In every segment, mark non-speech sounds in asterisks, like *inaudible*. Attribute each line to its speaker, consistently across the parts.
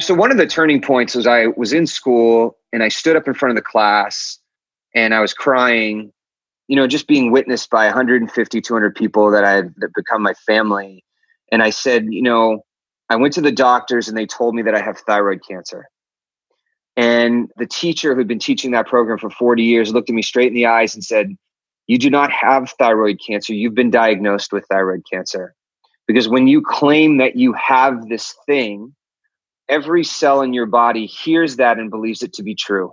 Speaker 1: So one of the turning points was I was in school and I stood up in front of the class and I was crying, you know, just being witnessed by 150, 200 people that I had become my family. And I said, you know, I went to the doctors and they told me that I have thyroid cancer. And the teacher who'd been teaching that program for 40 years looked at me straight in the eyes and said, You do not have thyroid cancer. You've been diagnosed with thyroid cancer. Because when you claim that you have this thing, every cell in your body hears that and believes it to be true.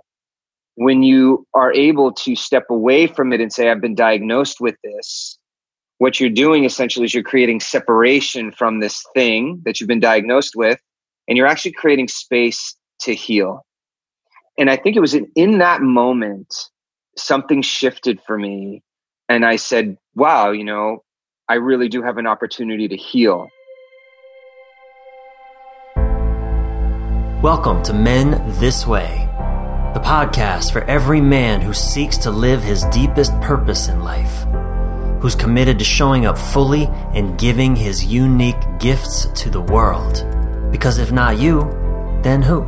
Speaker 1: When you are able to step away from it and say, I've been diagnosed with this, what you're doing essentially is you're creating separation from this thing that you've been diagnosed with, and you're actually creating space to heal. And I think it was in, in that moment, something shifted for me. And I said, wow, you know, I really do have an opportunity to heal.
Speaker 2: Welcome to Men This Way, the podcast for every man who seeks to live his deepest purpose in life, who's committed to showing up fully and giving his unique gifts to the world. Because if not you, then who?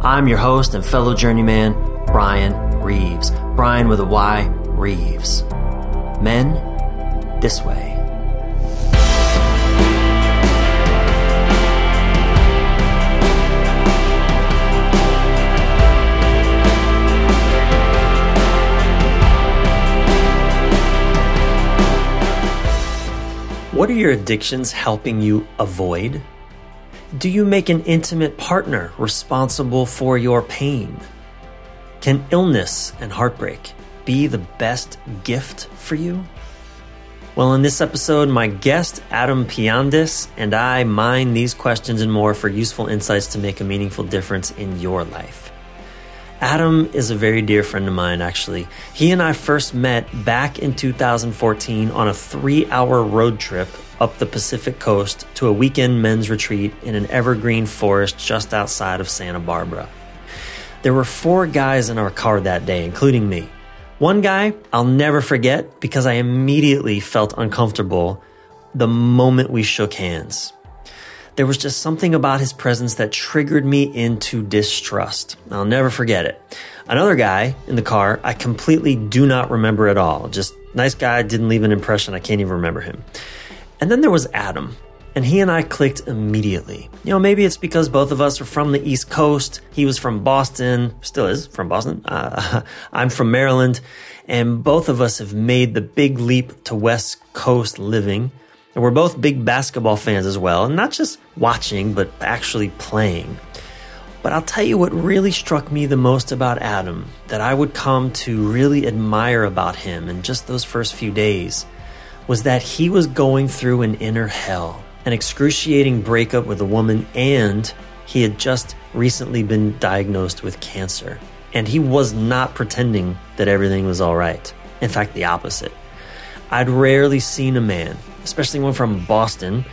Speaker 2: I'm your host and fellow journeyman, Bryan Reeves. Bryan with a Y, Reeves. Men, this way. What are your addictions helping you avoid? Do you make an intimate partner responsible for your pain? Can illness and heartbreak be the best gift for you? Well, in this episode, my guest, Adam Piandis, and I mine these questions and more for useful insights to make a meaningful difference in your life. Adam is a very dear friend of mine, actually. He and I first met back in 2014 on a three hour road trip up the Pacific coast to a weekend men's retreat in an evergreen forest just outside of Santa Barbara. There were four guys in our car that day, including me. One guy I'll never forget because I immediately felt uncomfortable the moment we shook hands. There was just something about his presence that triggered me into distrust. I'll never forget it. Another guy in the car, I completely do not remember at all. Just nice guy, didn't leave an impression. I can't even remember him. And then there was Adam. And he and I clicked immediately. You know, maybe it's because both of us are from the East Coast. He was from Boston, still is from Boston. Uh, *laughs* I'm from Maryland. And both of us have made the big leap to West Coast living. And we're both big basketball fans as well, and not just watching, but actually playing. But I'll tell you what really struck me the most about Adam, that I would come to really admire about him in just those first few days, was that he was going through an inner hell, an excruciating breakup with a woman, and he had just recently been diagnosed with cancer. And he was not pretending that everything was all right. In fact, the opposite. I'd rarely seen a man especially one from Boston,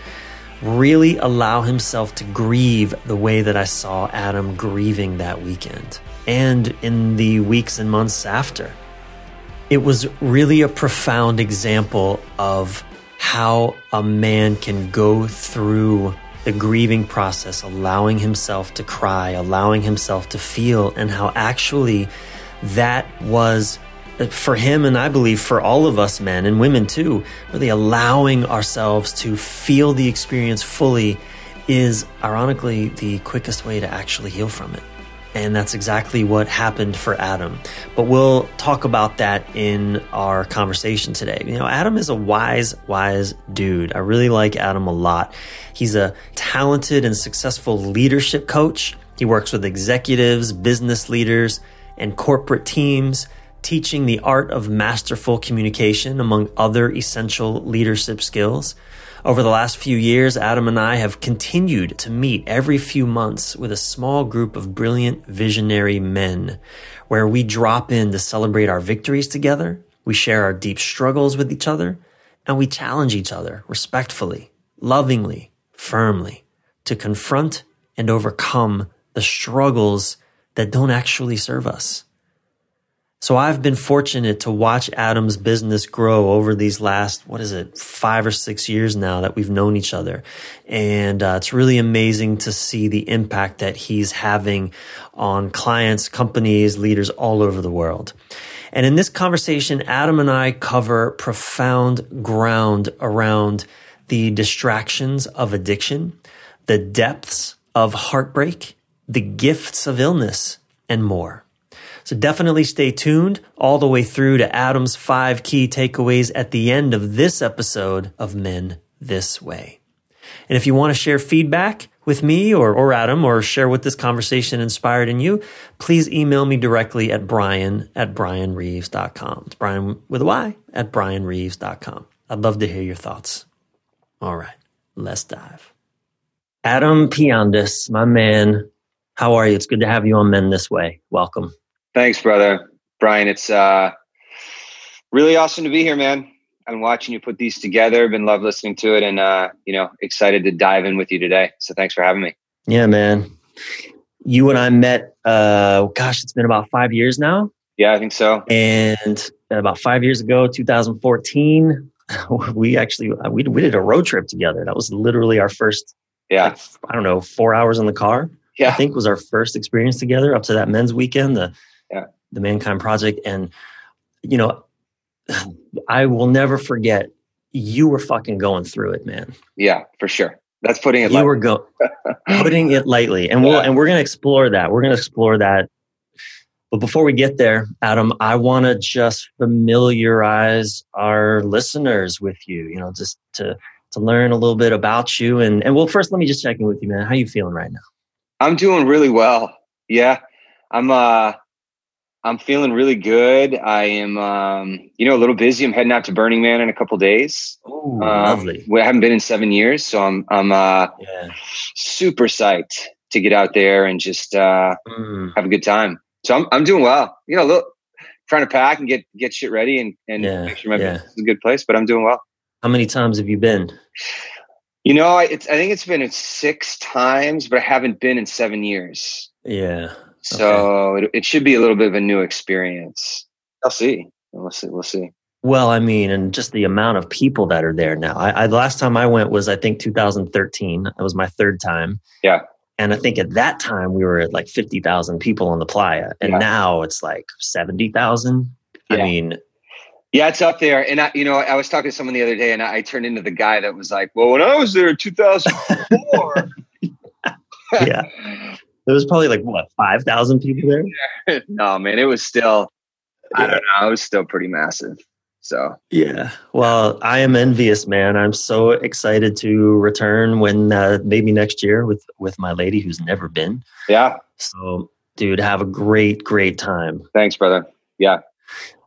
Speaker 2: really allow himself to grieve the way that I saw Adam grieving that weekend and in the weeks and months after. It was really a profound example of how a man can go through the grieving process, allowing himself to cry, allowing himself to feel, and how actually that was for him and I believe for all of us men and women too, really allowing ourselves to feel the experience fully is ironically the quickest way to actually heal from it. And that's exactly what happened for Adam. But we'll talk about that in our conversation today. You know, Adam is a wise, wise dude. I really like Adam a lot. He's a talented and successful leadership coach. He works with executives, business leaders, and corporate teams teaching the art of masterful communication, among other essential leadership skills. Over the last few years, Adam and I have continued to meet every few months with a small group of brilliant visionary men where we drop in to celebrate our victories together, we share our deep struggles with each other, and we challenge each other respectfully, lovingly, firmly to confront and overcome the struggles that don't actually serve us. So I've been fortunate to watch Adam's business grow over these last, what is it, five or six years now that we've known each other. And uh, it's really amazing to see the impact that he's having on clients, companies, leaders all over the world. And in this conversation, Adam and I cover profound ground around the distractions of addiction, the depths of heartbreak, the gifts of illness, and more. So definitely stay tuned all the way through to Adam's five key takeaways at the end of this episode of Men This Way. And if you want to share feedback with me or, or Adam or share what this conversation inspired in you, please email me directly at bryan at bryanreeves.com. It's Bryan with a Y at bryanreeves.com. I'd love to hear your thoughts. All right, let's dive. Adam Piandis, my man, how are you? It's good to have you on Men This Way. Welcome.
Speaker 1: Thanks, brother. Bryan, it's uh, really awesome to be here, man. I've been watching you put these together, been love listening to it, and uh, you know, excited to dive in with you today. So thanks for having me.
Speaker 2: Yeah, man. You and I met uh gosh, it's been about five years now.
Speaker 1: Yeah, I think so.
Speaker 2: And about five years ago, 2014, *laughs* we actually uh, we we did a road trip together. That was literally our first.
Speaker 1: Yeah.
Speaker 2: Like, I don't know, four hours in the car.
Speaker 1: Yeah.
Speaker 2: I think was our first experience together up to that men's weekend. The. The Mankind Project. And, you know, I will never forget you were fucking going through it, man.
Speaker 1: Yeah, for sure. That's putting it.
Speaker 2: You lightly. were go- putting it lightly, and we'll and we're gonna explore that. We're gonna explore that. But before we get there, Adam, I want to just familiarize our listeners with you. You know, just to to learn a little bit about you, and and well, first let me just check in with you, man. How you feeling right now?
Speaker 1: I'm doing really well. Yeah, I'm. uh I'm feeling really good. I am, um, you know, a little busy. I'm heading out to Burning Man in a couple days.
Speaker 2: Oh, um, lovely.
Speaker 1: I haven't been in seven years, so I'm, I'm uh, yeah. super psyched to get out there and just uh, mm. have a good time. So I'm, I'm doing well. You know, look, trying to pack and get get shit ready and, and
Speaker 2: yeah,
Speaker 1: make sure my
Speaker 2: yeah.
Speaker 1: business is a good place. But I'm doing well.
Speaker 2: How many times have you been?
Speaker 1: You know, I, I think it's been six times, but I haven't been in seven years.
Speaker 2: Yeah.
Speaker 1: So okay. it, it should be a little bit of a new experience. I'll see. We'll see. We'll see.
Speaker 2: Well, I mean, and just the amount of people that are there now. I, I the last time I went was I think 2013. It was my third time.
Speaker 1: Yeah.
Speaker 2: And I think at that time we were at like 50,000 people on the playa, and yeah. now it's like 70,000. Yeah. I mean,
Speaker 1: yeah, it's up there. And I, you know, I was talking to someone the other day, and I turned into the guy that was like, "Well, when I was there in 2004." *laughs*
Speaker 2: yeah. *laughs* There was probably like what five thousand people there. *laughs*
Speaker 1: no, man, it was still. Yeah. I don't know. It was still pretty massive. So
Speaker 2: yeah. Well, I am envious, man. I'm so excited to return when uh, maybe next year with with my lady who's never been.
Speaker 1: Yeah.
Speaker 2: So, dude, have a great, great time.
Speaker 1: Thanks, brother. Yeah.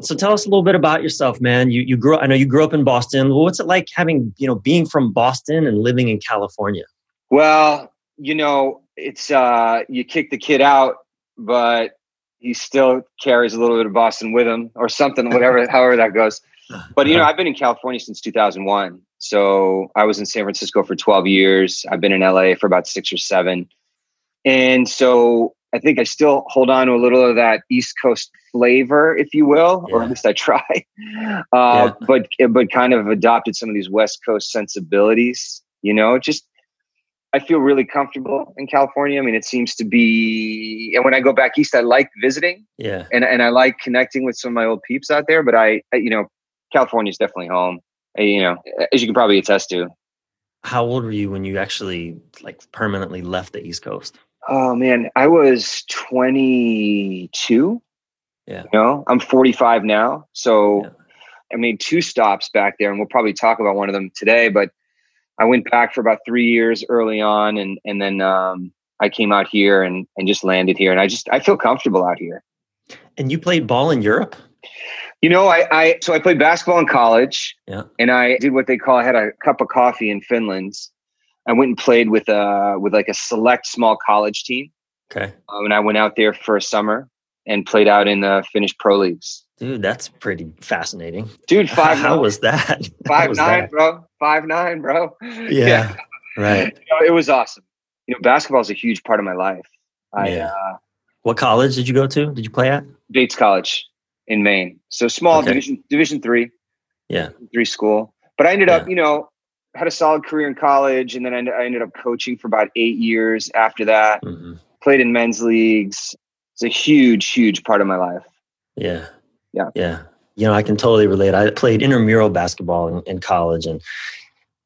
Speaker 2: So tell us a little bit about yourself, man. You you grew I know you grew up in Boston. What's it like having, you know, being from Boston and living in California?
Speaker 1: Well, you know, it's uh you kick the kid out, but he still carries a little bit of Boston with him or something, whatever, *laughs* however that goes. But you know, I've been in California since 2001. So I was in San Francisco for 12 years. I've been in LA for about six or seven. And so I think I still hold on to a little of that East Coast flavor, if you will, yeah. or at least I try. *laughs* Uh, yeah. But but kind of adopted some of these West Coast sensibilities. You know, just I feel really comfortable in California. I mean, it seems to be, and when I go back east, I like visiting.
Speaker 2: Yeah.
Speaker 1: And, and I like connecting with some of my old peeps out there. But I, I you know, California is definitely home. I, you know, as you can probably attest to.
Speaker 2: How old were you when you actually like permanently left the East Coast?
Speaker 1: Oh man, I was 22.
Speaker 2: Yeah.
Speaker 1: You know, I'm 45 now. So yeah. I made two stops back there, and we'll probably talk about one of them today. But I went back for about three years early on, and and then um, I came out here and and just landed here, and I just I feel comfortable out here.
Speaker 2: And you played ball in Europe.
Speaker 1: You know, I, I so I played basketball in college.
Speaker 2: Yeah.
Speaker 1: And I did what they call I had a cup of coffee in Finland. I went and played with uh with like a select small college team.
Speaker 2: Okay.
Speaker 1: Um, and I went out there for a summer and played out in the Finnish pro leagues.
Speaker 2: Dude, that's pretty fascinating.
Speaker 1: Dude, *laughs* five.
Speaker 2: How nine. was that? *laughs*
Speaker 1: Five
Speaker 2: was
Speaker 1: nine,
Speaker 2: that?
Speaker 1: bro. Five nine, bro.
Speaker 2: Yeah, yeah. right.
Speaker 1: You know, it was awesome. You know, basketball is a huge part of my life. I,
Speaker 2: yeah. Uh, what college did you go to? Did you play at
Speaker 1: Bates College in Maine. So small
Speaker 2: Okay.
Speaker 1: division division three,
Speaker 2: Yeah.
Speaker 1: three school. But I ended up, you know, had a solid career in college, and then I, ended up coaching for about eight years after that.
Speaker 2: hmm
Speaker 1: Played in men's leagues. It's a huge, huge part of my life.
Speaker 2: Yeah.
Speaker 1: Yeah.
Speaker 2: Yeah. You know, I can totally relate. I played intramural basketball in, in college and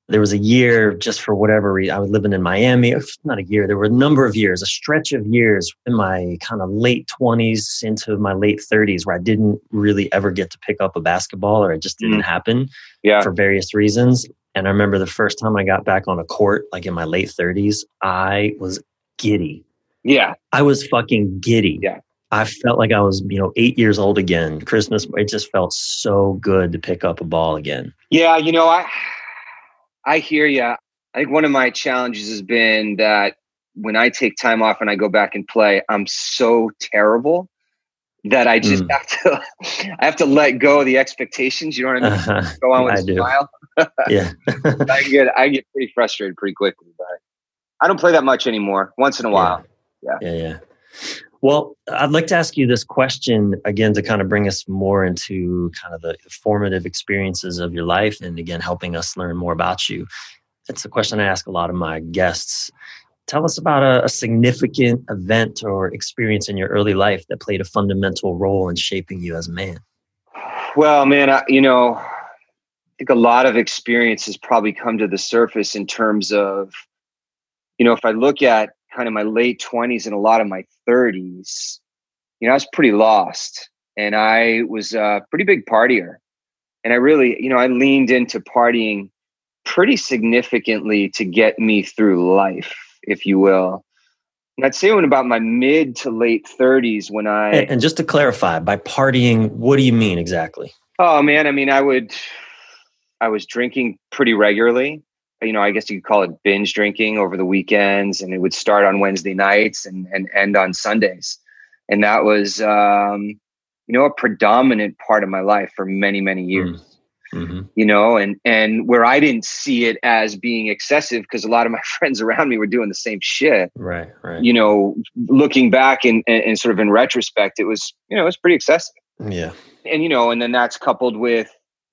Speaker 2: there was a year just for whatever reason. I was living in Miami. Not a year. There were a number of years, a stretch of years in my kind of late 20s into my late 30s where I didn't really ever get to pick up a basketball or it just didn't
Speaker 1: Mm.
Speaker 2: happen
Speaker 1: Yeah.
Speaker 2: for various reasons. And I remember the first time I got back on a court, like in my late 30s, I was giddy.
Speaker 1: Yeah.
Speaker 2: I was fucking giddy.
Speaker 1: Yeah.
Speaker 2: I felt like I was, you know, eight years old again. Christmas, it just felt so good to pick up a ball again.
Speaker 1: Yeah, you know, I I hear you. I think one of my challenges has been that when I take time off and I go back and play, I'm so terrible that I just
Speaker 2: Mm.
Speaker 1: have to *laughs* I have to let go of the expectations. You know what I mean?
Speaker 2: Uh-huh. *laughs*
Speaker 1: Go on with
Speaker 2: I
Speaker 1: a
Speaker 2: do.
Speaker 1: smile. *laughs*
Speaker 2: Yeah.
Speaker 1: I get I get pretty frustrated pretty quickly, but I don't play that much anymore. Once in a while.
Speaker 2: Yeah, yeah. Well, I'd like to ask you this question again to kind of bring us more into kind of the formative experiences of your life and again helping us learn more about you. It's a question I ask a lot of my guests. Tell us about a, a significant event or experience in your early life that played a fundamental role in shaping you as a man.
Speaker 1: Well, man, I, you know, I think a lot of experiences probably come to the surface in terms of, you know, if I look at kind of my late 20s and a lot of my 30s, you know, I was pretty lost and I was a pretty big partier. And I really, you know, I leaned into partying pretty significantly to get me through life, if you will. And I'd say when about my mid to late 30s, when I.
Speaker 2: And, and just to clarify, by partying, what do you mean exactly?
Speaker 1: Oh man, I mean, I would, I was drinking pretty regularly. You know, I guess you could call it binge drinking over the weekends, and it would start on Wednesday nights and and end on Sundays, and that was, um, you know, a predominant part of my life for many many years.
Speaker 2: hmm
Speaker 1: You know, and and where I didn't see it as being excessive because a lot of my *laughs* friends around me were doing the same shit.
Speaker 2: Right, right.
Speaker 1: You know, looking back and, and, and sort of in retrospect, it was you know it was pretty excessive
Speaker 2: yeah.
Speaker 1: and you know and then that's coupled with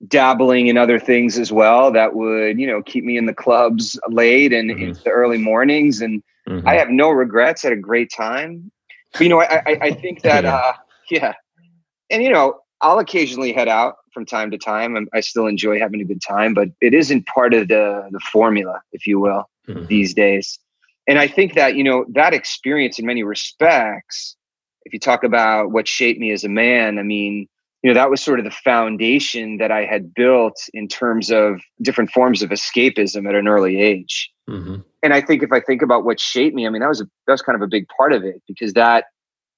Speaker 1: dabbling in other things as well that would you know keep me in the clubs late and
Speaker 2: Mhm.
Speaker 1: into the early mornings and
Speaker 2: Mhm.
Speaker 1: i have no regrets had a great time but you know i i, I think *laughs* that
Speaker 2: Yeah.
Speaker 1: uh yeah and you know i'll occasionally head out from time to time and i still enjoy having a good time but it isn't part of the the formula if you will
Speaker 2: Mhm.
Speaker 1: these days. And I think that, you know, that experience in many respects, if you talk about what shaped me as a man, I mean, you know, that was sort of the foundation that I had built in terms of different forms of escapism at an early age.
Speaker 2: Mhm.
Speaker 1: And I think if I think about what shaped me, I mean, that was a, that was kind of a big part of it because that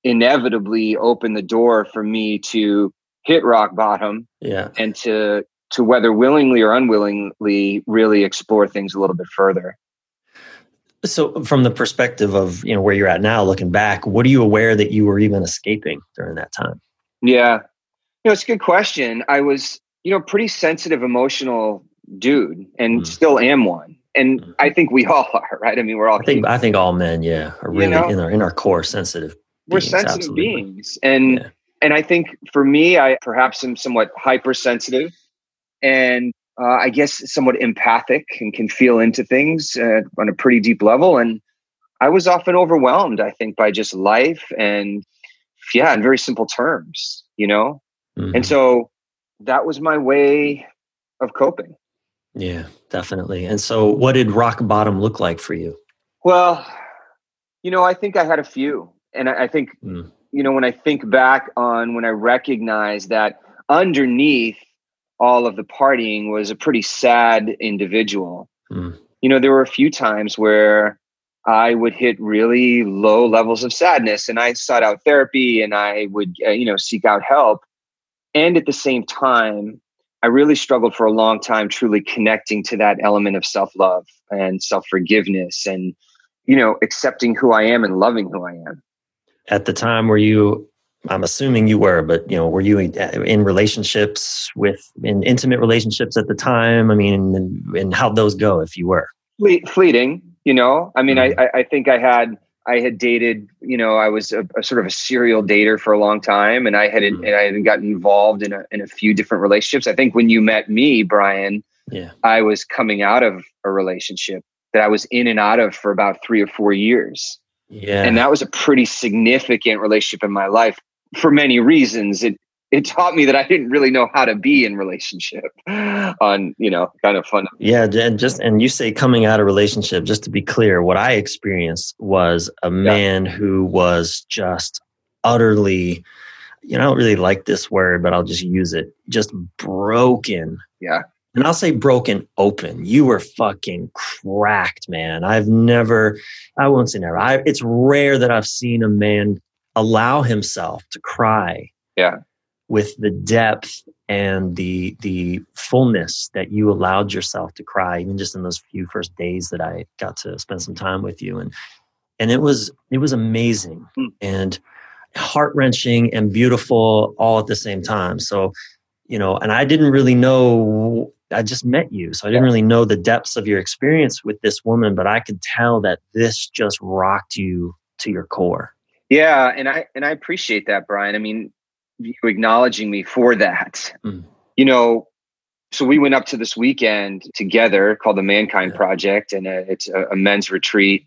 Speaker 1: inevitably opened the door for me to hit rock bottom
Speaker 2: Yeah.
Speaker 1: and to to whether willingly or unwillingly really explore things a little bit further.
Speaker 2: So, from the perspective of you know where you're at now, looking back, what are you aware that you were even escaping during that time?
Speaker 1: Yeah. You know, it's a good question. I was, you know, pretty sensitive, emotional dude and
Speaker 2: Mm.
Speaker 1: still am one. And
Speaker 2: Mhm.
Speaker 1: I think we *laughs* all are, right? I mean, we're all
Speaker 2: I think. I think all men, yeah, are
Speaker 1: You
Speaker 2: really
Speaker 1: know?
Speaker 2: in our in our core sensitive.
Speaker 1: we're
Speaker 2: beings,
Speaker 1: sensitive
Speaker 2: absolutely.
Speaker 1: beings. And
Speaker 2: Yeah.
Speaker 1: and I think for me, I perhaps am somewhat hypersensitive and uh, I guess somewhat empathic and can feel into things uh, on a pretty deep level. And I was often overwhelmed, I think, by just life and yeah, in very simple terms, you know?
Speaker 2: Mhm.
Speaker 1: And so that was my way of coping.
Speaker 2: yeah, definitely. And so, what did rock bottom look like for you?
Speaker 1: Well, you know, I think I had a few. And I, I think,
Speaker 2: Mm.
Speaker 1: you know, when I think back on when I recognized that underneath all of the partying was a pretty sad individual,
Speaker 2: Mm.
Speaker 1: you know, there were a few times where I would hit really low levels of sadness and I sought out therapy and I would, uh, you know, seek out help. And at the same time, I really struggled for a long time truly connecting to that element of self love and self forgiveness and, you know, accepting who I am and loving who I am.
Speaker 2: At the time, were you? I'm assuming you were, but you know, were you in, relationships with in intimate relationships at the time? I mean, and, and how'd those go if you were?
Speaker 1: Fle- fleeting, you know, I mean, I, mm-hmm. I I think I had I had dated, you know, I was a, a, sort of a serial dater for a long time, and I had mm-hmm. and I had gotten involved in a in a few different relationships. I think when you met me, Bryan,
Speaker 2: yeah,
Speaker 1: I was coming out of a relationship that I was in and out of for about three or four years.
Speaker 2: Yeah,
Speaker 1: and that was a pretty significant relationship in my life for many reasons. It it taught me that I didn't really know how to be in relationship on, you know, kind of fun.
Speaker 2: Yeah. And just, and you say coming out of relationship, just to be clear, what I experienced was a man yeah. who was just utterly, you know, I don't really like this word, but I'll just use it, just broken.
Speaker 1: Yeah.
Speaker 2: And I'll say broken open. You were fucking cracked, man. I've never, I won't say never. I, it's rare that I've seen a man allow himself to cry.
Speaker 1: Yeah
Speaker 2: with the depth and the the fullness that you allowed yourself to cry even just in those few first days that I got to spend some time with you. And and it was it was amazing mm. and heart-wrenching and beautiful all at the same time. So you know and I didn't really know I just met you. So I didn't really know the depths of your experience with this woman but I could tell that this just rocked you to your core.
Speaker 1: Yeah and I and I appreciate that Bryan. I mean you acknowledging me for that. Mm. You know, so we went up to this weekend together called the Mankind yeah. Project, and uh, it's a, a, men's retreat.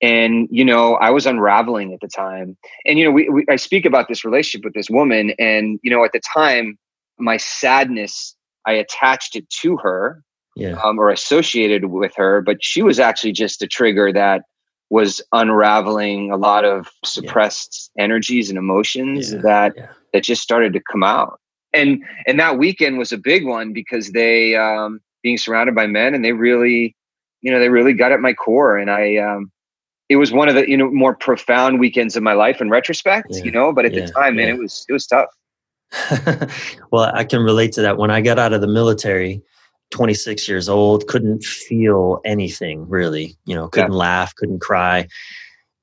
Speaker 1: And you know, I was unraveling at the time, and you know, we, we, I speak about this relationship with this woman, and you know, at the time, my sadness, I attached it to her,
Speaker 2: yeah.
Speaker 1: um, or associated with her, but she was actually just a trigger that was unraveling a lot of suppressed yeah. energies and emotions yeah. that that just started to come out. And and that weekend was a big one because they um, being surrounded by men and they really, you know, they really got at my core. And I um, it was one of the you know more profound weekends of my life in retrospect, yeah. you know. But at yeah. the time, man, it was it was tough. *laughs*
Speaker 2: well, I can relate to that. When I got out of the military, 26 years old, couldn't feel anything really. You know, couldn't yeah. laugh, couldn't cry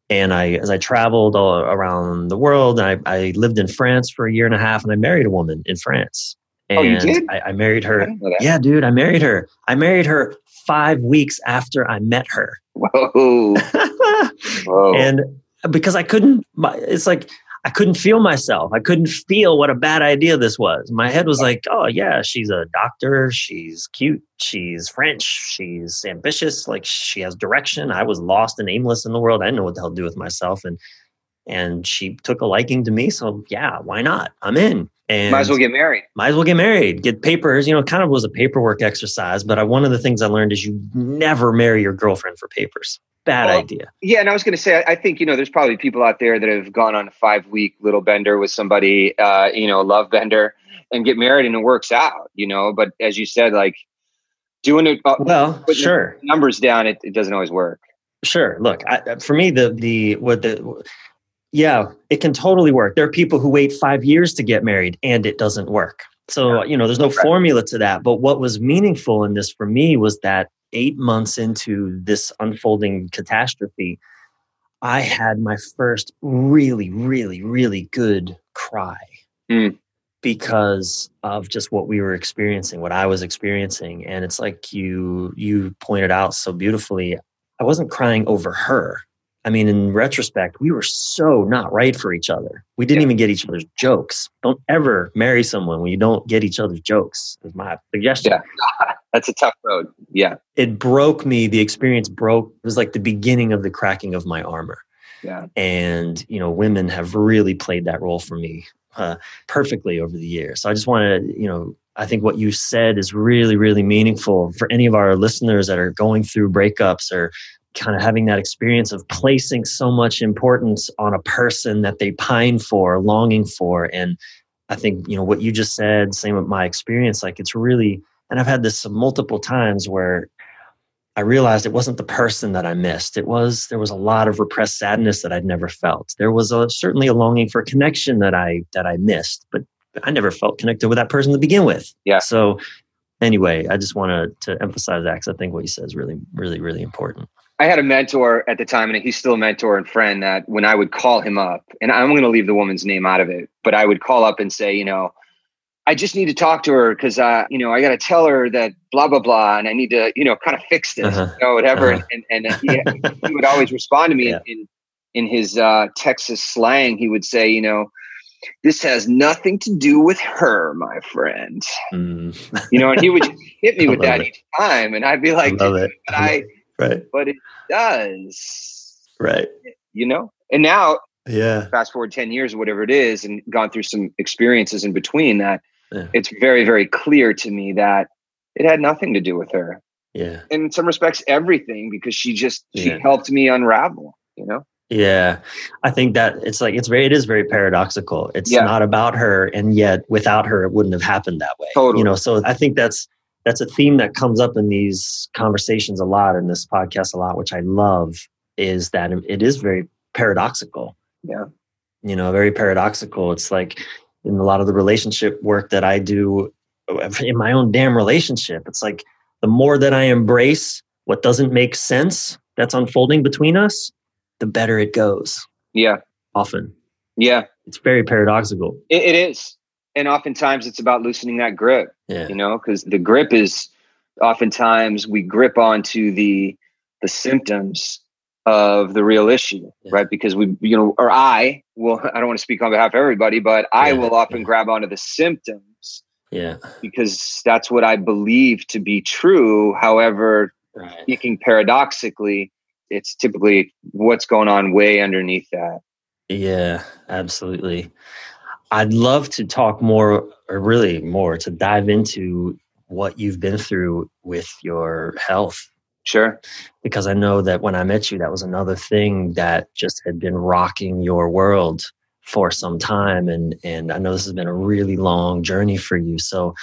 Speaker 2: and I, as I traveled all around the world, I, I lived in France for a year and a half, and I married a woman in France.
Speaker 1: And oh, you did?
Speaker 2: I, I married her. Yeah, dude, I married her. I married her five weeks after I met her.
Speaker 1: Whoa. *laughs*
Speaker 2: Whoa. And because I couldn't, it's like I couldn't feel myself. I couldn't feel what a bad idea this was. My head was like, oh, yeah, she's a doctor. She's cute. She's French. She's ambitious. Like she has direction. I was lost and aimless in the world. I didn't know what the hell to do with myself. And, and she took a liking to me. So yeah, why not? I'm in. And
Speaker 1: might as well get married.
Speaker 2: Might as well get married. Get papers. You know, kind of was a paperwork exercise. But I, one of the things I learned is you never marry your girlfriend for papers bad well, idea.
Speaker 1: Yeah, and I was going to say, I, I, think you know, there's probably people out there that have gone on a five week little bender with somebody, uh, you know, love bender, and get married, and it works out, you know. But as you said, like doing it, uh,
Speaker 2: well, sure,
Speaker 1: numbers down, it, it doesn't always work.
Speaker 2: Sure. Look, I, for me, the the what the yeah, it can totally work. There are people who wait five years to get married, and it doesn't work. So, you know, there's no formula to that. But what was meaningful in this for me was that eight months into this unfolding catastrophe, I had my first really, really, really good cry
Speaker 1: mm.
Speaker 2: because of just what we were experiencing, what I was experiencing. And it's like you you pointed out so beautifully. I wasn't crying over her. I mean, in retrospect, we were so not right for each other. We didn't yeah. even get each other's jokes. Don't ever marry someone when you don't get each other's jokes, is my suggestion.
Speaker 1: Yeah. *laughs* That's a tough road. Yeah.
Speaker 2: It broke me. The experience broke. It was like the beginning of the cracking of my armor.
Speaker 1: Yeah.
Speaker 2: And, you know, women have really played that role for me uh, perfectly over the years. So I just want to, you know, I think what you said is really, really meaningful for any of our listeners that are going through breakups or kind of having that experience of placing so much importance on a person that they pine for, longing for. And I think, you know, what you just said, same with my experience, like it's really, and I've had this multiple times where I realized it wasn't the person that I missed. It was, there was a lot of repressed sadness that I'd never felt. There was a, certainly a longing for connection that I, that I missed, but I never felt connected with that person to begin with.
Speaker 1: Yeah.
Speaker 2: So anyway, I just wanted to emphasize that because I think what you said is really, really, really important.
Speaker 1: I had a mentor at the time, and he's still a mentor and friend. That when I would call him up, and I'm going to leave the woman's name out of it, but I would call up and say, you know, I just need to talk to her because, uh, you know, I got to tell her that blah blah blah, and I need to, you know, kind of fix this, uh-huh. you know, whatever. Uh-huh. And and, and he, he, would always respond to me yeah. in, in, his uh, Texas slang, he would say, you know, this has nothing to do with her, my friend. Mm. You know, and he would *laughs* hit me with that it. each time, and I'd be like, I. But I, *laughs* right. but it does,
Speaker 2: right?
Speaker 1: You know, and now,
Speaker 2: yeah,
Speaker 1: fast forward ten years or whatever it is, and gone through some experiences in between that. Yeah. It's very, very clear to me that it had nothing to do with her.
Speaker 2: Yeah.
Speaker 1: In some respects, everything because she just she yeah. helped me unravel. You know.
Speaker 2: Yeah, I think that it's like it's very it is very paradoxical. It's yeah. not about her, and yet without her, it wouldn't have happened that way.
Speaker 1: Totally.
Speaker 2: You know, so I think that's that's a theme that comes up in these conversations a lot in this podcast a lot, which I love. Is that it is very paradoxical.
Speaker 1: Yeah.
Speaker 2: You know, very paradoxical. It's like in a lot of the relationship work that I do *laughs* in my own damn relationship. It's like the more that I embrace what doesn't make sense that's unfolding between us, the better it goes.
Speaker 1: Yeah.
Speaker 2: Often.
Speaker 1: Yeah.
Speaker 2: It's very paradoxical.
Speaker 1: it, it is. And oftentimes it's about loosening that grip.
Speaker 2: Yeah.
Speaker 1: You know, because the grip is oftentimes we grip onto the the symptoms of the real issue, yeah. right? Because we, you know, or I will, *laughs* I don't want to speak on behalf of everybody, but I yeah. will often yeah. grab onto the symptoms.
Speaker 2: Yeah.
Speaker 1: Because that's what I believe to be true. However, right. speaking paradoxically, it's typically what's going on way underneath that.
Speaker 2: Yeah, absolutely. I'd love to talk more, or really more, to dive into what you've been through with your health.
Speaker 1: Sure.
Speaker 2: Because I know that when I met you, that was another thing that just had been rocking your world for some time. And, and I know this has been a really long journey for you. So,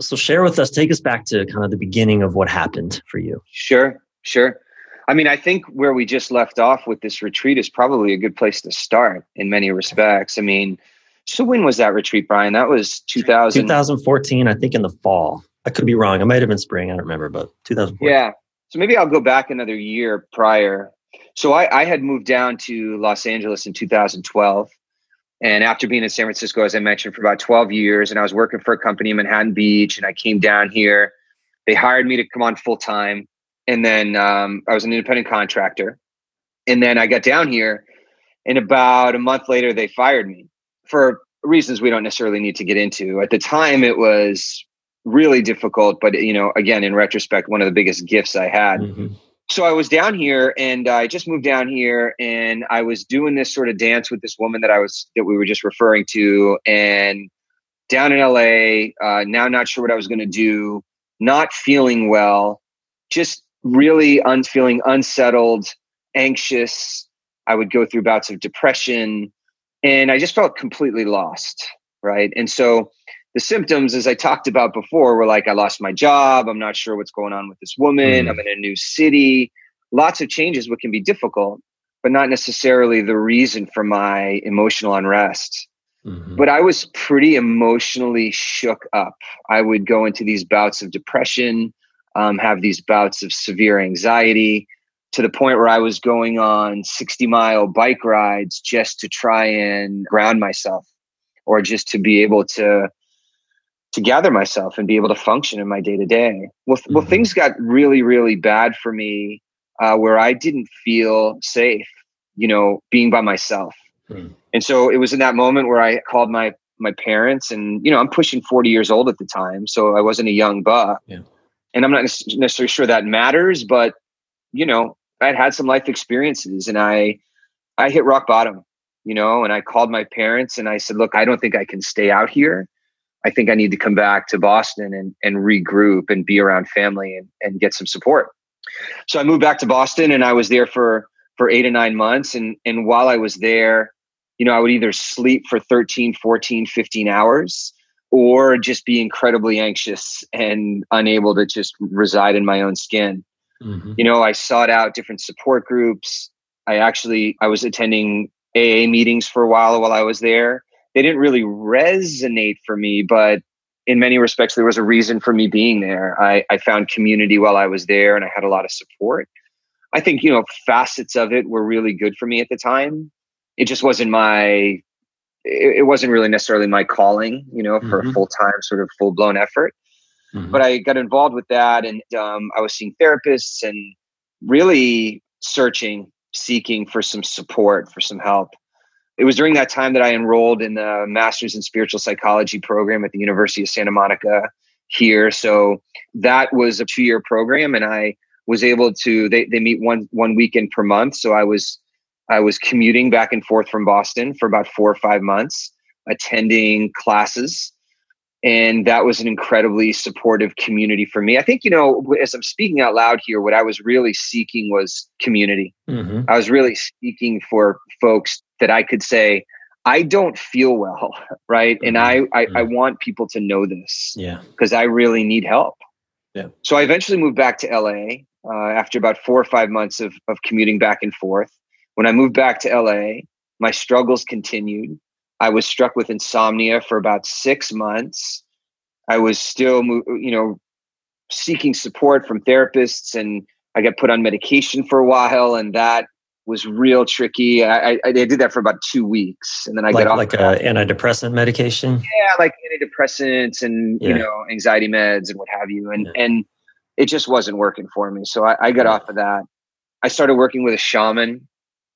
Speaker 2: so share with us, take us back to kind of the beginning of what happened for you.
Speaker 1: Sure. Sure. I mean, I think where we just left off with this retreat is probably a good place to start in many respects. I mean, so when was that retreat, Bryan? That was 2000.
Speaker 2: 2014, I think in the fall. I could be wrong. It might have been spring. I don't remember, but 2014.
Speaker 1: Yeah. So maybe I'll go back another year prior. So I, I had moved down to Los Angeles in 2012. And after being in San Francisco, as I mentioned, for about 12 years, and I was working for a company in Manhattan Beach, and I came down here. They hired me to come on full time and then um, I was an independent contractor. And then I got down here, and about a month later, they fired me for reasons we don't necessarily need to get into. At the time, it was really difficult, but you know, again, in retrospect, one of the biggest gifts I had. Mm-hmm. So I was down here, and I just moved down here, and I was doing this sort of dance with this woman that I was that we were just referring to, and down in LA. Uh, now, not sure what I was going to do, not feeling well, just really un- feeling unsettled, anxious. I would go through bouts of depression and I just felt completely lost. Right. And so the symptoms, as I talked about before, were like I lost my job. I'm not sure what's going on with this woman. Mm. I'm in a new city. Lots of changes, what can be difficult, but not necessarily the reason for my emotional unrest. Mm-hmm. But I was pretty emotionally shook up. I would go into these bouts of depression um, have these bouts of severe anxiety to the point where I was going on 60 mile bike rides just to try and ground myself or just to be able to to gather myself and be able to function in my day to day. Well, mm-hmm. well, things got really, really bad for me uh, where I didn't feel safe, you know, being by myself. Mm. And so it was in that moment where I called my my parents, and you know, I'm pushing 40 years old at the time, so I wasn't a young buck.
Speaker 2: Yeah
Speaker 1: and I'm not necessarily sure that matters, but you know, I'd had some life experiences and I, I hit rock bottom, you know, and I called my parents and I said, look, I don't think I can stay out here. I think I need to come back to Boston and, and regroup and be around family and, and get some support. So I moved back to Boston and I was there for, for eight or nine months. And, and while I was there, you know, I would either sleep for 13, 14, 15 hours or just be incredibly anxious and unable to just reside in my own skin. Mm-hmm. You know, I sought out different support groups. I actually I was attending AA meetings for a while while I was there. They didn't really resonate for me, but in many respects there was a reason for me being there. I, I found community while I was there and I had a lot of support. I think, you know, facets of it were really good for me at the time. It just wasn't my it, it, wasn't really necessarily my calling, you know, for mm-hmm. a full time sort of full blown effort. Mm-hmm. But I got involved with that, and um, I was seeing therapists and really searching seeking for some support, for some help. It was during that time that I enrolled in the Master's in Spiritual Psychology program at the University of Santa Monica here. So that was a two year program, and I was able to. They they meet one one weekend per month, so I was I was commuting back and forth from Boston for about four or five months, attending classes and that was an incredibly supportive community for me. I think you know, as I'm speaking out loud here, what I was really seeking was community. Mm-hmm. I was really seeking for folks that I could say, I don't feel well, *laughs* right? Mm-hmm. And I, I, mm-hmm. I want people to know this,
Speaker 2: yeah,
Speaker 1: because I really need help.
Speaker 2: Yeah.
Speaker 1: So I eventually moved back to LA uh, after about four or five months of of commuting back and forth. When I moved back to LA, my struggles continued. I was struck with insomnia for about six months. I was still, you know, seeking support from therapists, and I got put on medication for a while, and that was real tricky. I, I, I did that for about two weeks, and then I
Speaker 2: like,
Speaker 1: got off
Speaker 2: like a antidepressant medication.
Speaker 1: Yeah, like antidepressants and yeah. you know anxiety meds and what have you, and yeah. and it just wasn't working for me. So I, I got off of that. I started working with a shaman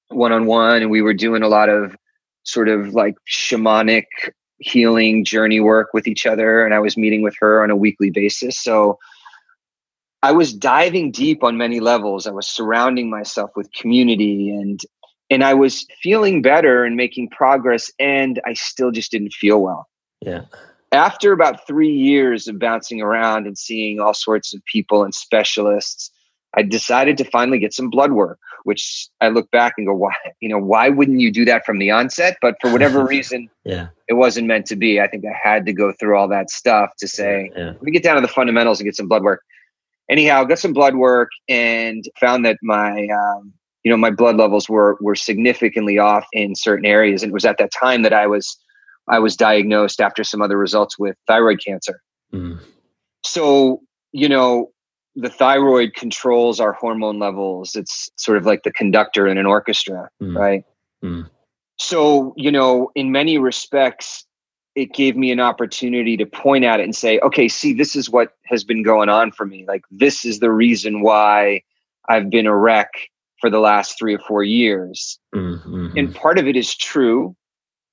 Speaker 1: one on one, and we were doing a lot of sort of like shamanic healing journey work with each other. And I was meeting with her on a weekly basis. So I was diving deep on many levels. I was surrounding myself with community and and I was feeling better and making progress and I still just didn't feel well.
Speaker 2: Yeah.
Speaker 1: After about 3 years of bouncing around and seeing all sorts of people and specialists, I decided to finally get some blood work, which I look back and go, why, you know, why wouldn't you do that from the onset? But for whatever *laughs* reason,
Speaker 2: yeah,
Speaker 1: it wasn't meant to be. I think I had to go through all that stuff to say, yeah. let me get down to the fundamentals and get some blood work. Anyhow, got some blood work and found that my, um, you know, my blood levels were were significantly off in certain areas, and it was at that time that I was I was diagnosed after some other results with thyroid cancer. Mm. So you know, the thyroid controls our hormone levels. It's sort of like the conductor in an orchestra, mm. right? Mm. So, you know, in many respects, it gave me an opportunity to point at it and say, okay, see, this is what has been going on for me. Like, this is the reason why I've been a wreck for the last three or four years. Mm-hmm. And part of it is true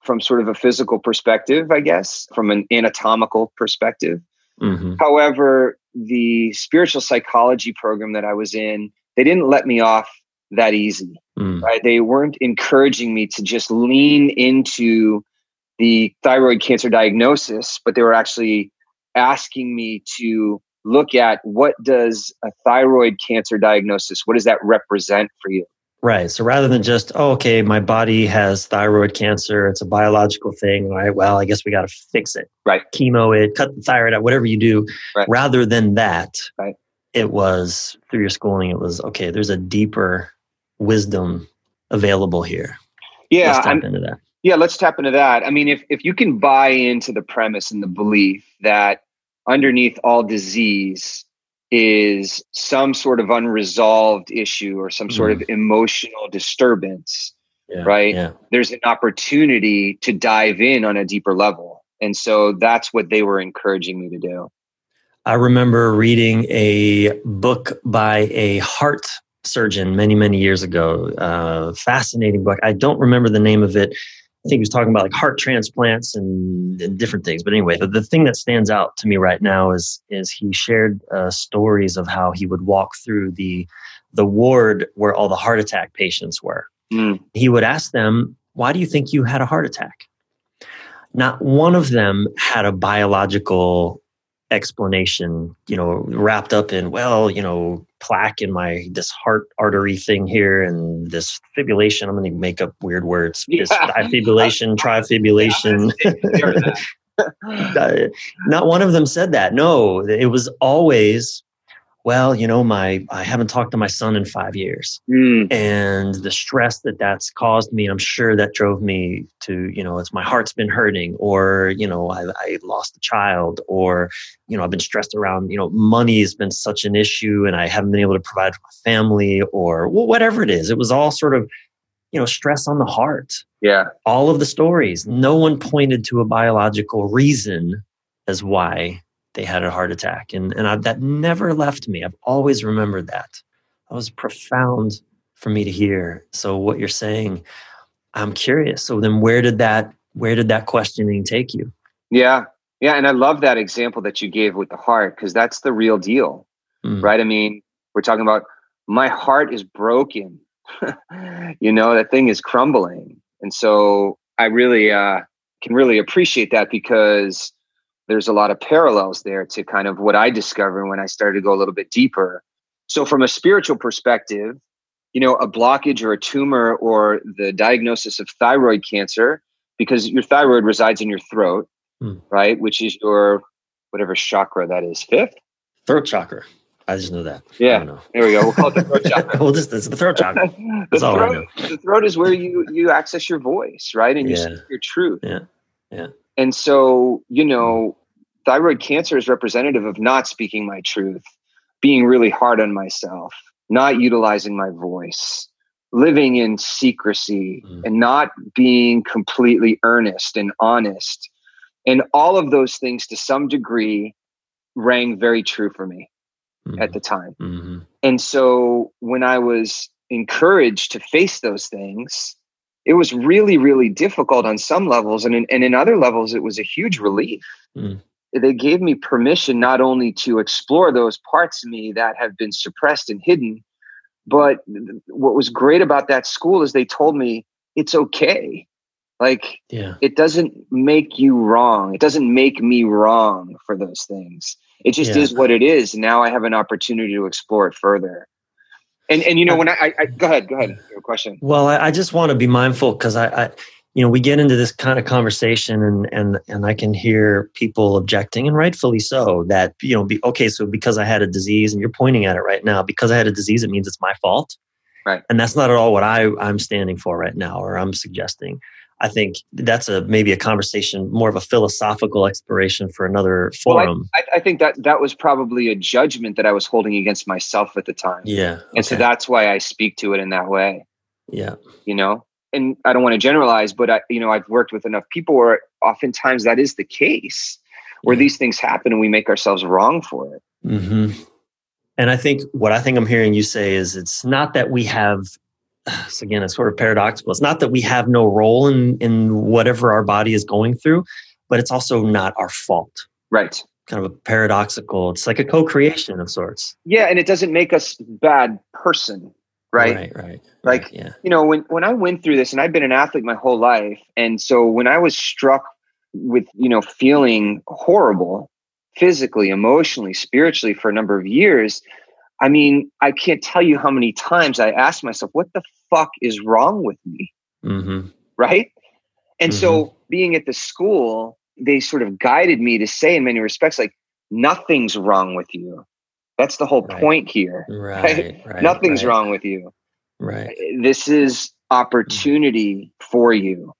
Speaker 1: from sort of a physical perspective, I guess, from an anatomical perspective. Mm-hmm. However, the spiritual psychology program that I was in, they didn't let me off that easy. Mm. Right? They weren't encouraging me to just lean into the thyroid cancer diagnosis, but they were actually asking me to look at what does a thyroid cancer diagnosis, what does that represent for you?
Speaker 2: Right. So rather than just, oh, okay, my body has thyroid cancer, it's a biological thing, right? Well, I guess we got to fix it.
Speaker 1: Right.
Speaker 2: Chemo it, cut the thyroid out, whatever you do.
Speaker 1: Right.
Speaker 2: Rather than that,
Speaker 1: right.
Speaker 2: it was through your schooling, it was, okay, there's a deeper wisdom available here.
Speaker 1: Yeah.
Speaker 2: Let's tap into that.
Speaker 1: Yeah, let's tap into that. I mean, if, if you can buy into the premise and the belief that underneath all disease is some sort of unresolved issue or some sort mm. of emotional disturbance, yeah, right?
Speaker 2: Yeah.
Speaker 1: There's an opportunity to dive in on a deeper level. And so that's what they were encouraging me to do.
Speaker 2: I remember reading a book by a heart surgeon many, many years ago. Uh, fascinating book. I don't remember the name of it. I think he was talking about like heart transplants and, and different things. But anyway, the, the, thing that stands out to me right now is is he shared uh, stories of how he would walk through the the ward where all the heart attack patients were. Mm. He would ask them, "Why do you think you had a heart attack?" Not one of them had a biological explanation, you know, wrapped up in, well, you know, plaque in my this heart artery thing here and this fibrillation. I'm going to make up weird words. Yeah. This defibrillation, trifibulation. *laughs* Yeah, *laughs* Not one of them said that. No, it was always well, you know, my I haven't talked to my son in five years, mm. and the stress that that's caused me, I'm sure that drove me to, you know, it's my heart's been hurting, or you know, I, I lost a child, or you know, I've been stressed around, you know, money has been such an issue, and I haven't been able to provide for my family, or well, whatever it is. It was all sort of, you know, stress on the heart.
Speaker 1: Yeah,
Speaker 2: all of the stories. No one pointed to a biological reason as why they had a heart attack. And, and I, that never left me. I've always remembered that. That was profound for me to hear. So what you're saying, I'm curious. So then where did that where did that questioning take you?
Speaker 1: Yeah. Yeah, and I love that example that you gave with the heart because that's the real deal. Mm. Right? I mean, we're talking about my heart is broken. *laughs* you know, that thing is crumbling. And so I really uh can really appreciate that because there's a lot of parallels there to kind of what I discovered when I started to go a little bit deeper. So, from a spiritual perspective, you know, a blockage or a tumor or the diagnosis of thyroid cancer, because your thyroid resides in your throat, hmm. right? Which is your whatever chakra that is, fifth?
Speaker 2: Throat chakra. I just know that.
Speaker 1: Yeah. Know. There we go. We'll call it the throat *laughs* chakra.
Speaker 2: well, just it's the throat chakra. *laughs* That's all
Speaker 1: throat, I know. The throat is where you you access your voice, right? And you yeah. speak your truth.
Speaker 2: Yeah. Yeah.
Speaker 1: And so, you know, thyroid cancer is representative of not speaking my truth, being really hard on myself, not utilizing my voice, living in secrecy, mm. and not being completely earnest and honest. And all of those things to some degree rang very true for me mm-hmm. at the time. Mm-hmm. And so when I was encouraged to face those things, it was really, really difficult on some levels. And in, and in other levels, it was a huge relief. Mm they gave me permission not only to explore those parts of me that have been suppressed and hidden, but what was great about that school is they told me it's okay. Like, yeah. it doesn't make you wrong. It doesn't make me wrong for those things. It just yeah. is what it is. Now I have an opportunity to explore it further. And and you know uh, when I, I, I go ahead, go ahead. Your question.
Speaker 2: Well, I, I just want to be mindful because I, I you know we get into this kind of conversation and and and I can hear people objecting and rightfully so that you know be okay so because I had a disease and you're pointing at it right now because I had a disease it means it's my fault
Speaker 1: right
Speaker 2: and that's not at all what I I'm standing for right now or I'm suggesting I think that's a maybe a conversation more of a philosophical exploration for another forum.
Speaker 1: Well, I, I, think that that was probably a judgment that I was holding against myself at the time.
Speaker 2: Yeah, okay.
Speaker 1: and so that's why I speak to it in that way.
Speaker 2: Yeah,
Speaker 1: you know, and I don't want to generalize, but I, you know, I've worked with enough people where oftentimes that is the case, where these things happen and we make ourselves wrong for it.
Speaker 2: Mm-hmm. And I think what I think I'm hearing you say is it's not that we have. *sighs* Again, it's sort of paradoxical. It's not that we have no role in in whatever our body is going through, but it's also not our fault.
Speaker 1: Right.
Speaker 2: Kind of a paradoxical. It's like a co-creation of sorts.
Speaker 1: Yeah, and it doesn't make us bad person right?
Speaker 2: Right, right.
Speaker 1: Like,
Speaker 2: yeah.
Speaker 1: you know, when, when I went through this and I've been an athlete my whole life. And so when I was struck with, you know, feeling horrible physically, emotionally, spiritually for a number of years, I mean, I can't tell you how many times I asked myself, what the fuck is wrong with me? Mm-hmm. Right. And mm-hmm. so being at the school, they sort of guided me to say in many respects, like, nothing's wrong with you. That's the whole right. point here. *laughs*
Speaker 2: Right.
Speaker 1: right? Nothing's wrong with you.
Speaker 2: Right.
Speaker 1: This is opportunity for you.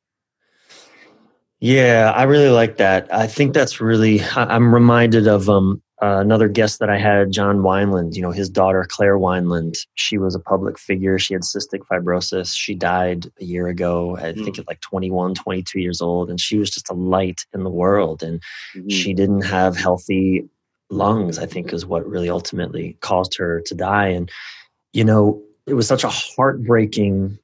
Speaker 2: Yeah, I really like that. I think that's really. I'm reminded of um, uh, another guest that I had, John Wineland. You know, his daughter Claire Wineland. She was a public figure. She had cystic fibrosis. She died a year ago. I mm. think at like 21, 22 years old, and she was just a light in the world. And mm-hmm. she didn't have healthy lungs, I think, is what really ultimately caused her to die. And, you know, it was such a heartbreaking,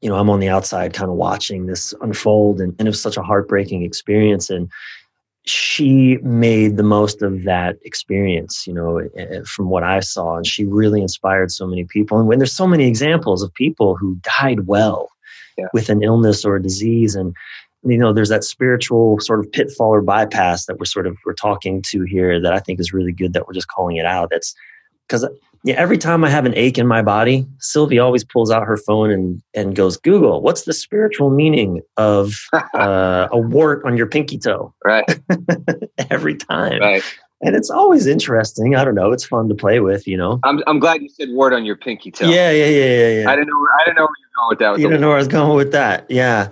Speaker 2: you know, I'm on the outside kind of watching this unfold, and, and it was such a heartbreaking experience. And she made the most of that experience, you know, eh, eh, from what I saw. And she really inspired so many people. And when there's so many examples of people who died well yeah. with an illness or a disease, and you know there's that spiritual sort of pitfall or bypass that we're sort of we're talking to here that i think is really good that we're just calling it out that's because yeah every time i have an ache in my body sylvie always pulls out her phone and and goes google what's the spiritual meaning of *laughs* uh, a wart on your pinky toe
Speaker 1: right *laughs*
Speaker 2: every time
Speaker 1: right
Speaker 2: and it's always interesting. I don't know. It's fun to play with, you know.
Speaker 1: I'm I'm glad you said wart on your pinky toe.
Speaker 2: Yeah, yeah, yeah, yeah, yeah.
Speaker 1: I didn't know. I didn't know where you were going with that. With
Speaker 2: you didn't know where I was going with that. Yeah,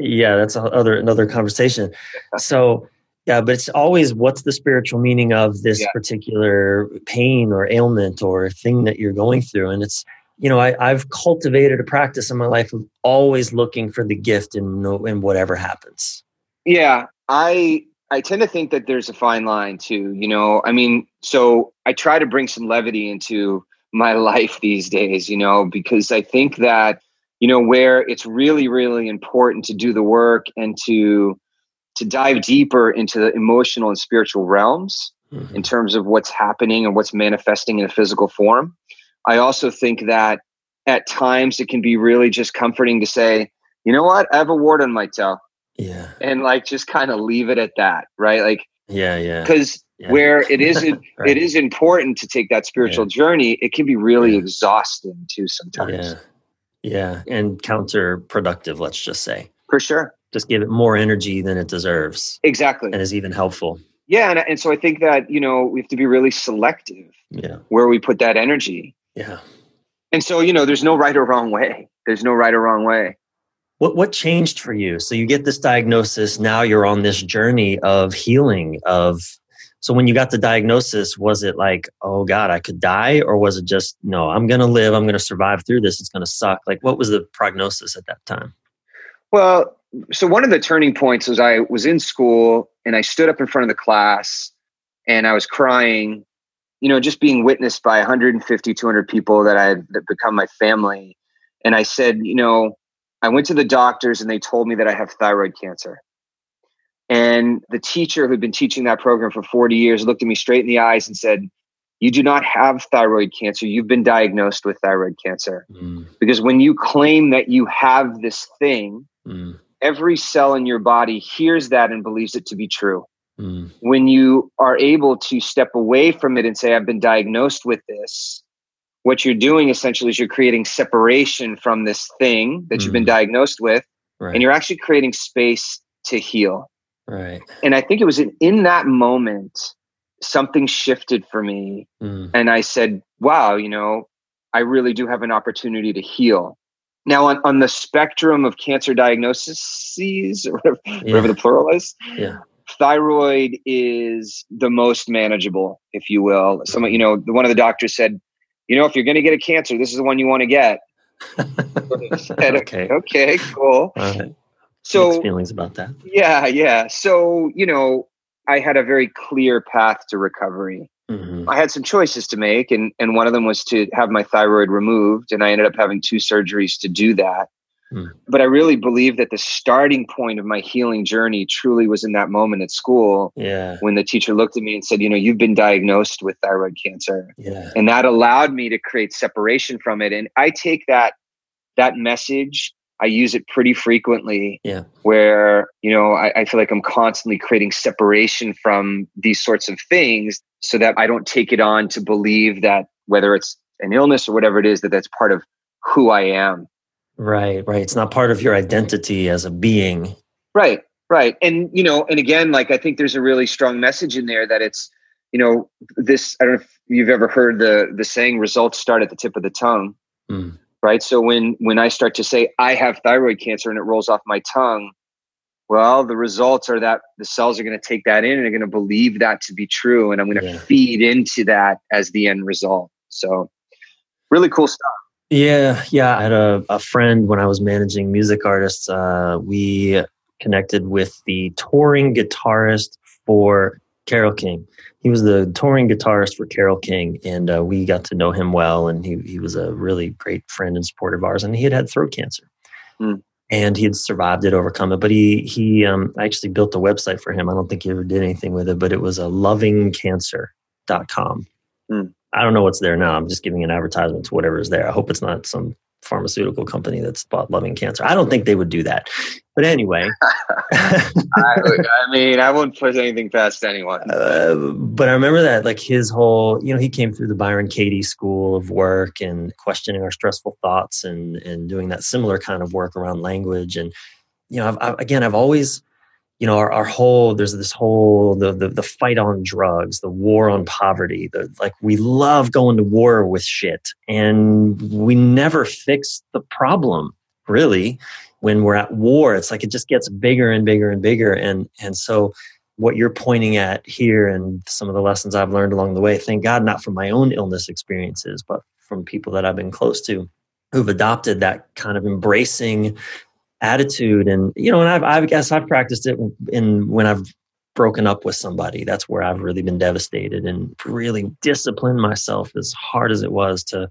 Speaker 2: yeah that's other another conversation. So yeah but it's always what's the spiritual meaning of this yeah. particular pain or ailment or thing that you're going through? And it's you know I, i've cultivated a practice in my life of always looking for the gift in, in whatever happens.
Speaker 1: Yeah i i tend to think that there's a fine line too you know? I mean so i try to bring some levity into my *laughs* life these days, you know, because I think that, you know, where it's really, really important to do the work and to to dive deeper into the emotional and spiritual realms mm-hmm. in terms of what's happening and what's manifesting in a physical form. I also think that at times it can be really just comforting to say, you know what, I have a wart on my toe.
Speaker 2: Yeah.
Speaker 1: And like just kind of leave it at that, right? Like,
Speaker 2: yeah, yeah.
Speaker 1: Because yeah. where it is *laughs* right. it is important to take that spiritual yeah. journey, it can be really yeah. exhausting too sometimes.
Speaker 2: Yeah. And counterproductive, let's just say.
Speaker 1: For sure.
Speaker 2: Just give it more energy than it deserves.
Speaker 1: Exactly.
Speaker 2: And is even helpful.
Speaker 1: Yeah. And, and so I think that, you know, we have to be really selective
Speaker 2: yeah.
Speaker 1: where we put that energy.
Speaker 2: Yeah.
Speaker 1: And so, you know, there's no right or wrong way. There's no right or wrong way.
Speaker 2: What what changed for you? So you get this diagnosis, now you're on this journey of healing of so when you got the diagnosis, was it like, oh God, I could die? Or was it just, no, I'm going to live. I'm going to survive through this. It's going to suck. Like, what was the prognosis at that time?
Speaker 1: Well, so one of the turning points was I was in school and I stood up in front of the class and I was crying you know, just being witnessed by 150, 200 people that I had become my family. And I said, you know, I went to the doctors and they told me that I have thyroid cancer. And the teacher who'd been teaching that program for 40 years looked at me straight in the eyes and said, You do not have thyroid cancer. You've been diagnosed with thyroid cancer. Mm. Because when you claim that you have this thing, mm. every cell in your body hears that and believes it to be true. Mm. When you are able to step away from it and say, I've been diagnosed with this, what you're doing essentially is you're creating separation from this thing that you've been mm. diagnosed with, right. and you're actually creating space to heal.
Speaker 2: Right.
Speaker 1: And I think it was in, in that moment, something shifted for me. Mm. And I said, wow, you know, I really do have an opportunity to heal. Now, on, on the spectrum of cancer diagnoses, *laughs* or whatever, yeah. whatever the plural is,
Speaker 2: yeah
Speaker 1: thyroid is the most manageable, if you will. Some, you know, one of the doctors said, you know, if you're going to get a cancer, this is the one you want to get. *laughs* *laughs*
Speaker 2: said, okay.
Speaker 1: Okay. Cool.
Speaker 2: So Mixed feelings about that.
Speaker 1: Yeah. Yeah. So you know, I had a very clear path to recovery. Mm-hmm. I had some choices to make, and and one of them was to have my thyroid removed, and I ended up having two surgeries to do that. Mm. But I really believe that the starting point of my healing journey truly was in that moment at school
Speaker 2: yeah.
Speaker 1: when the teacher looked at me and said, You know, you've been diagnosed with thyroid cancer.
Speaker 2: Yeah.
Speaker 1: And that allowed me to create separation from it. And I take that that message I use it pretty frequently.
Speaker 2: Yeah.
Speaker 1: Where, you know, I, I, feel like I'm constantly creating separation from these sorts of things so that I don't take it on to believe that whether it's an illness or whatever it is, that that's part of who I am.
Speaker 2: Right, right. It's not part of your identity as a being.
Speaker 1: Right, right. And, you know, and again, like I think there's a really strong message in there that it's, you know, this, I don't know if you've ever heard the, the saying results start at the tip of the tongue. Mm. Right. So when, when I start to say I have thyroid cancer and it rolls off my tongue, well, the results are that the cells are going to take that in and are going to believe that to be true. And I'm going to yeah. feed into that as the end result. So really cool stuff.
Speaker 2: Yeah, yeah. I had a, a friend when I was managing music artists. Uh, we connected with the touring guitarist for Carole King. He was the touring guitarist for Carole King, and uh, we got to know him well. And he he was a really great friend and supporter of ours. And he had had throat cancer, mm. and he had survived it, overcome it. But he he um, I actually built a website for him. I don't think he ever did anything with it, but it was a lovingcancer.com. Mm. I don't know what's there now. I'm just giving an advertisement to whatever is there. I hope it's not some pharmaceutical company that's bought loving cancer. I don't think they would do that. But anyway, *laughs*
Speaker 1: I, I, mean, I wouldn't push anything past anyone. Uh,
Speaker 2: but I remember that, like his whole, you know, he came through the Byron Katie School of Work and questioning our stressful thoughts and and doing that similar kind of work around language. And you know, I've, I've, again, I've always you know, our, our whole, there's this whole, the, the, the fight on drugs, the war on poverty, the, like we love going to war with shit and we never fix the problem really when we're at war. It's like it just gets bigger and bigger and bigger. And, and so what you're pointing at here and some of the lessons I've learned along the way, thank God, not from my own illness experiences, but from people that I've been close to who've adopted that kind of embracing attitude and you know and I've, i guess i've practiced it in when i've broken up with somebody. That's where I've really been devastated and really disciplined myself as hard as it was to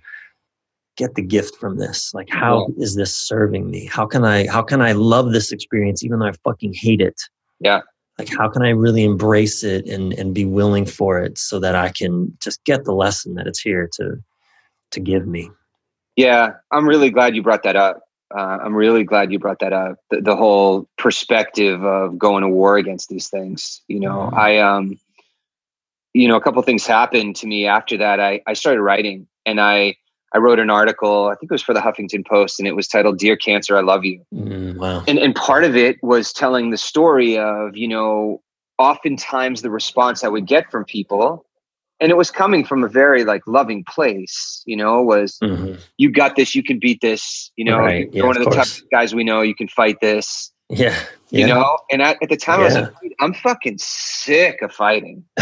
Speaker 2: get the gift from this. Like, how yeah. is this serving me? How can I, how can I love this experience even though I fucking hate it?
Speaker 1: Yeah.
Speaker 2: Like, how can I really embrace it and, and be willing for it so that I can just get the lesson that it's here to, to give me?
Speaker 1: Yeah. I'm really glad you brought that up uh, I'm really glad you brought that up. The, the, whole perspective of going to war against these things. You know, mm-hmm. I um, you know, a couple things happened to me after that. I I started writing, and I I wrote an article. I think it was for the Huffington Post, and it was titled "Dear Cancer, I Love You."
Speaker 2: Mm, wow.
Speaker 1: And and part of it was telling the story of you know, oftentimes the response I would get from people and it was coming from a very like loving place you know was mm-hmm. you got this you can beat this you know right. yeah, one of, of the toughest guys we know you can fight this.
Speaker 2: Yeah,
Speaker 1: yeah. you know? And at, at the time yeah. i was like i'm fucking sick of fighting. *laughs*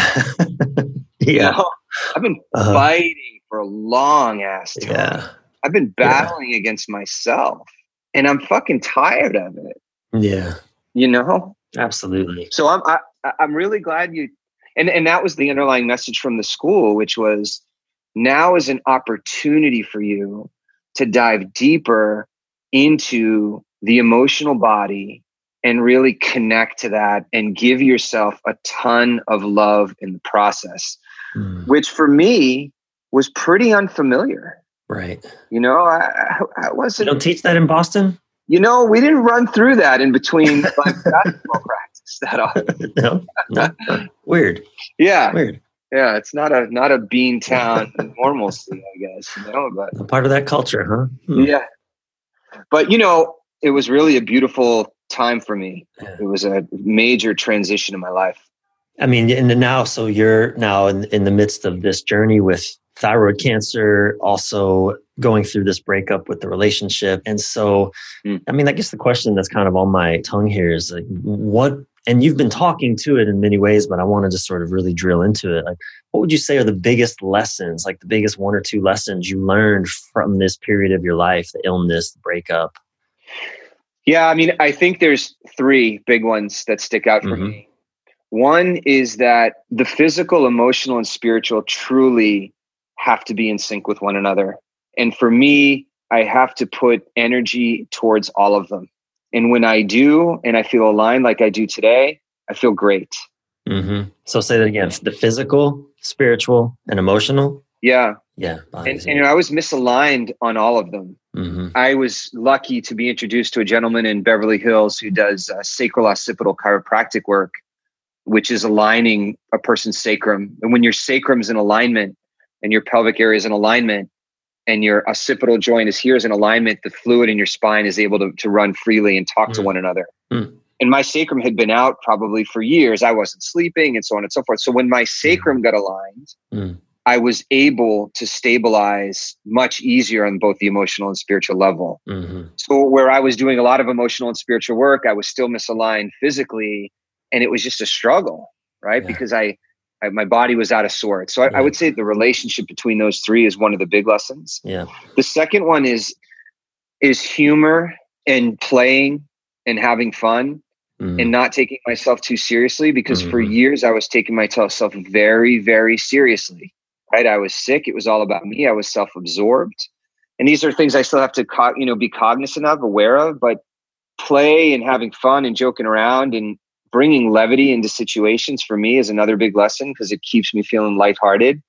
Speaker 2: Yeah.
Speaker 1: You know? i've been uh-huh. fighting for a long ass time. Yeah. I've been battling against myself and i'm fucking tired of it.
Speaker 2: Yeah.
Speaker 1: You know?
Speaker 2: Absolutely.
Speaker 1: So i'm I, i'm really glad you and and that was the underlying message from the school which was now is an opportunity for you to dive deeper into the emotional body and really connect to that and give yourself a ton of love in the process mm. which for me was pretty unfamiliar.
Speaker 2: Right.
Speaker 1: You know i, I wasn't
Speaker 2: you don't teach that in boston
Speaker 1: you know we didn't run through that in between *laughs* like basketball practice that often.
Speaker 2: no, no. Weird.
Speaker 1: Yeah.
Speaker 2: Weird.
Speaker 1: Yeah, it's not a not a bean town normalcy, I guess. You know, but
Speaker 2: a part of that culture, huh?
Speaker 1: Hmm. Yeah. But you know, it was really a beautiful time for me. It was a major transition in my life.
Speaker 2: I mean, and now, so you're now in, in the midst of this journey with thyroid cancer, also going through this breakup with the relationship. And so, mm. I mean, I guess the question that's kind of on my tongue here is like, what and you've been talking to it in many ways, but I want to sort of really drill into it. Like, what would you say are the biggest lessons, like the biggest one or two lessons you learned from this period of your life, the illness, the breakup?
Speaker 1: Yeah, I mean, I think there's three big ones that stick out for mm-hmm. me. One is that the physical, emotional, and spiritual truly have to be in sync with one another. And for me, I have to put energy towards all of them. And when I do, and I feel aligned like I do today, I feel great.
Speaker 2: Mm-hmm. So say that again: the physical, spiritual, and emotional.
Speaker 1: Yeah,
Speaker 2: yeah.
Speaker 1: And, and, I was misaligned on all of them. Mm-hmm. I was lucky to be introduced to a gentleman in Beverly Hills who does uh, sacral occipital chiropractic work, which is aligning a person's sacrum. And when your sacrum is in alignment and your pelvic area is in alignment, and your occipital joint is here is in alignment, the fluid in your spine is able to, to run freely and talk mm. to one another. Mm. And my sacrum had been out probably for years. I wasn't sleeping and so on and so forth. So when my sacrum got aligned, mm. I was able to stabilize much easier on both the emotional and spiritual level. Mm-hmm. So where I was doing a lot of emotional and spiritual work, I was still misaligned physically and it was just a struggle, right? Yeah. Because I I, my body was out of sorts. So I, yeah. I, would say the relationship between those three is one of the big lessons.
Speaker 2: Yeah.
Speaker 1: The second one is is humor and playing and having fun mm. and not taking myself too seriously because mm. for mm-hmm. years I was taking myself very very seriously. Right? I was sick. It was all about me. I was self-absorbed. And these are things I still have to co- you know be cognizant of, aware of, but play and having fun and joking around and bringing levity into situations for me is another big lesson because it keeps me feeling lighthearted